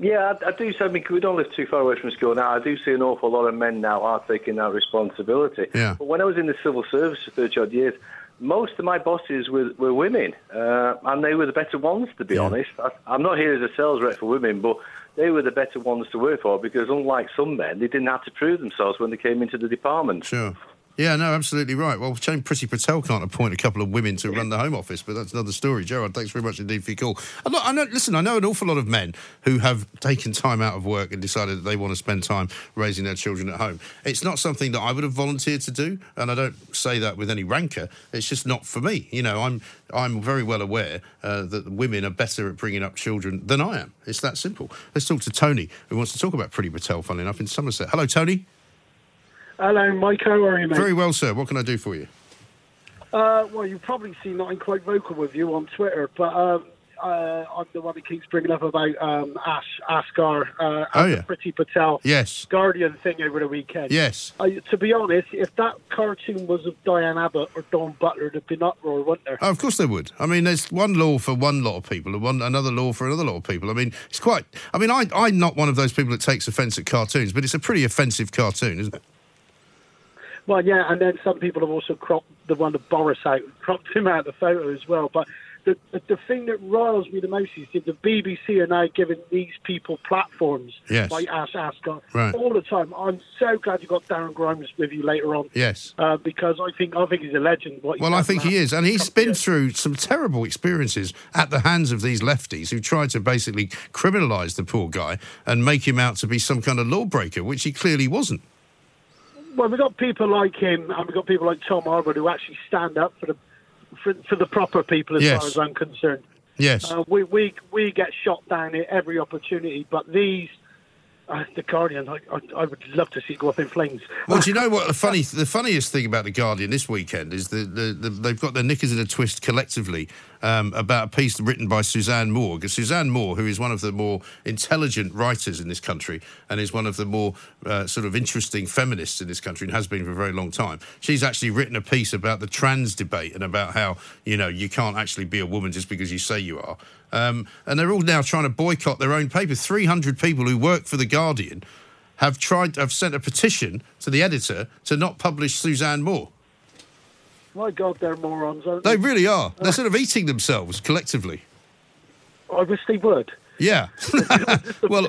Yeah, I, I do. So, I mean, we don't live too far away from school now. I do see an awful lot of men now are taking that responsibility. Yeah. But when I was in the civil service for 30 odd years, most of my bosses were, were women, uh, and they were the better ones, to be honest. I, I'm not here as a sales rep for women, but they were the better ones to work for because, unlike some men, they didn't have to prove themselves when they came into the department. Sure. Yeah, no, absolutely right. Well, shame Priti Patel can't appoint a couple of women to run the Home Office, but that's another story. Gerard, thanks very much indeed for your call. I know, I know, listen, I know an awful lot of men who have taken time out of work and decided that they want to spend time raising their children at home. It's not something that I would have volunteered to do, and I don't say that with any rancour. It's just not for me. You know, I'm I'm very well aware uh, that women are better at bringing up children than I am. It's that simple. Let's talk to Tony, who wants to talk about Priti Patel, funnily enough, in Somerset. Hello, Tony. Hello, Mike. How are you, mate? Very well, sir. What can I do for you? Uh, well, you've probably seen that I'm quite vocal with you on Twitter, but um, uh, I'm the one that keeps bringing up about um, Ash Sarkar uh, Oh, and yeah. the Priti Patel Yes. Guardian thing over the weekend. Yes. To be honest, if that cartoon was of Diane Abbott or Dawn Butler, there'd been uproar, wouldn't there? Oh, of course they would. I mean, there's one law for one lot of people and one another law for another lot of people. I mean, it's quite. I mean, I, I'm not one of those people that takes offence at cartoons, but it's a pretty offensive cartoon, isn't it? Well, yeah, and then some people have also cropped the one of Boris out, cropped him out of the photo as well. But the, the the thing that riles me the most is that the BBC are now giving these people platforms, Yes. like Ash Sarkar, Right. all the time. I'm so glad you got Darren Grimes with you later on. Yes. Uh, because I think I think he's a legend. What Well, I think he is, and he's been through some terrible experiences at the hands of these lefties who tried to basically criminalise the poor guy and make him out to be some kind of lawbreaker, which he clearly wasn't. Well, we've got people like him, and we've got people like Tom Harwood who actually stand up for the for, for the proper people, as Yes. far as I'm concerned. Yes. Uh, we, we we get shot down at every opportunity, but these uh, the Guardian, I, I, I would love to see it go up in flames. Well, do you know what the funny, the funniest thing about the Guardian this weekend is that the, the, they've got their knickers in a twist collectively um, about a piece written by Suzanne Moore. Because Suzanne Moore, who is one of the more intelligent writers in this country and is one of the more uh, sort of interesting feminists in this country and has been for a very long time, she's actually written a piece about the trans debate and about how you know you can't actually be a woman just because you say you are. Um, and they're all now trying to boycott their own paper. 300 people who work for The Guardian have tried, have sent a petition to the editor to not publish Suzanne Moore. My God, they're morons, aren't They they? really are. They're sort of eating themselves collectively. I wish they would. Yeah. well,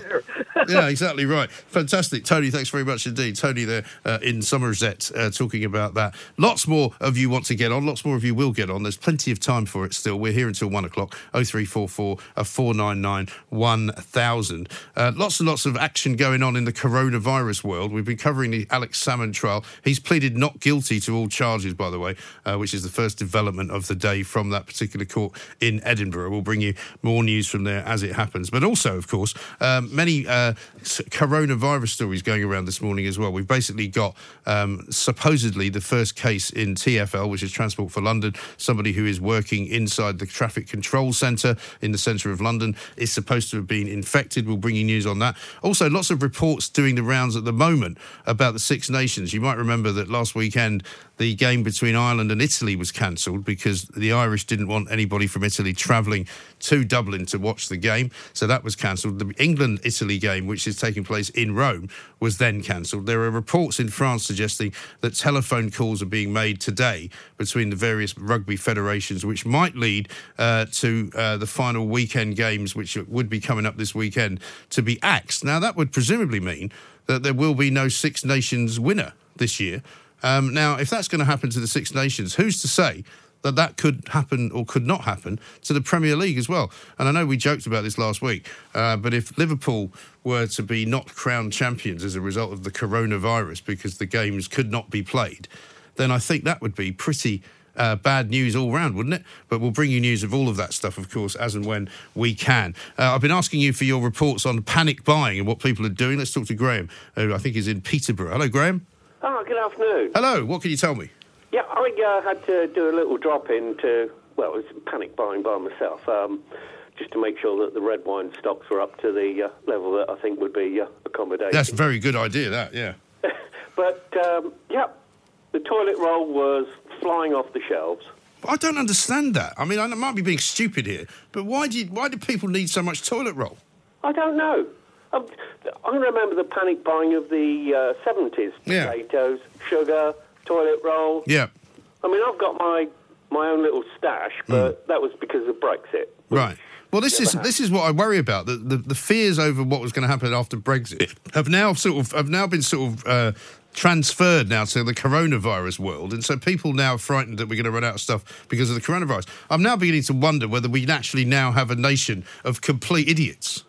yeah, exactly right. Fantastic. Tony, thanks very much indeed. Tony there uh, in Somerset uh, talking about that. Lots more of you want to get on. Lots more of you will get on. There's plenty of time for it still. We're here until one o'clock. 0344 uh, 499 1000. Uh, lots and lots of action going on in the coronavirus world. We've been covering the Alex Salmond trial. He's pleaded not guilty to all charges, by the way, uh, which is the first development of the day from that particular court in Edinburgh. We'll bring you more news from there as it happens. But also, of course, um, many uh, coronavirus stories going around this morning as well. We've basically got um, supposedly the first case in TFL, which is Transport for London. Somebody who is working inside the traffic control centre in the centre of London is supposed to have been infected. We'll bring you news on that. Also, lots of reports doing the rounds at the moment about the Six Nations. You might remember that last weekend the game between Ireland and Italy was cancelled because the Irish didn't want anybody from Italy travelling to Dublin to watch the game. So that was cancelled. The England Italy game, which is taking place in Rome, was then cancelled. There are reports in France suggesting that telephone calls are being made today between the various rugby federations, which might lead uh, to uh, the final weekend games, which would be coming up this weekend, to be axed. Now, that would presumably mean that there will be no Six Nations winner this year. Um, now, if that's going to happen to the Six Nations, who's to say that that could happen or could not happen to the Premier League as well? And I know we joked about this last week, uh, but if Liverpool were to be not crowned champions as a result of the coronavirus because the games could not be played, then I think that would be pretty. Uh, bad news all round, wouldn't it? But we'll bring you news of all of that stuff, of course, as and when we can. Uh, I've been asking you for your reports on panic buying and what people are doing. Let's talk to Graham, who I think is in Peterborough. Hello, Graham. Oh, good afternoon. Hello, what can you tell me? Yeah, I uh, had to do a little drop in to, well, it was panic buying by myself, um, just to make sure that the red wine stocks were up to the uh, level that I think would be uh, accommodating. That's a very good idea, that, yeah. But, um, yeah, the toilet roll was flying off the shelves. I don't understand that. I mean, I might be being stupid here, but why do you, why do people need so much toilet roll? I don't know. Um, I remember the panic buying of the uh, 70s. Yeah. Potatoes, sugar, toilet roll. Yeah, I mean, I've got my, my own little stash, but that was because of Brexit. right. Well, this is this is what I worry about. The, the the fears over what was going to happen after Brexit have now sort of have now been sort of uh, transferred now to the coronavirus world, and so people now are frightened that we're going to run out of stuff because of the coronavirus. I'm now beginning to wonder whether we actually now have a nation of complete idiots.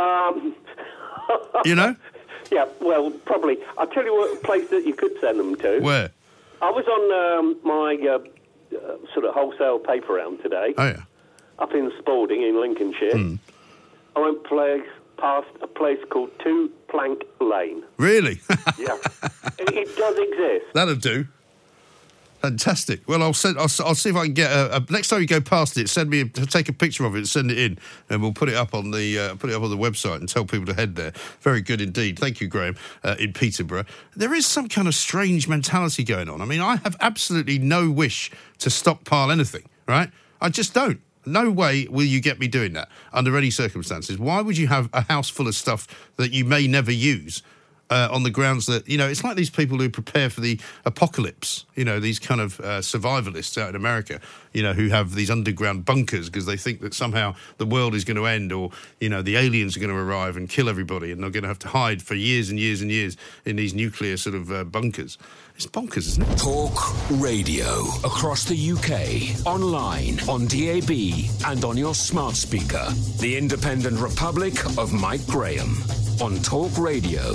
Um, You know yeah, well, probably. I'll tell you what place that you could send them to. where? I was on um, my uh, uh, sort of wholesale paper round today, Oh yeah. up in Spalding in Lincolnshire. Hmm. I went place, past a place called Two Plank Lane. Really? Yeah, it, it does exist. That'll do. Fantastic. Well, I'll send. I'll, I'll see if I can get a, a, next time you go past it. Send me a, take a picture of it. and Send it in, and we'll put it up on the uh, put it up on the website and tell people to head there. Very good indeed. Thank you, Graham. Uh, in Peterborough, there is some kind of strange mentality going on. I mean, I have absolutely no wish to stockpile anything. Right? I just don't. No way will you get me doing that under any circumstances. Why would you have a house full of stuff that you may never use? Uh, on the grounds that you know it's like these people who prepare for the apocalypse. You know these kind of uh, survivalists out in America. You know who have these underground bunkers because they think that somehow the world is going to end, or you know the aliens are going to arrive and kill everybody, and they're going to have to hide for years and years and years in these nuclear sort of uh, bunkers. It's bonkers, isn't it? Talk Radio. Across the UK, online, on DAB, and on your smart speaker. The Independent Republic of Mike Graham on Talk Radio.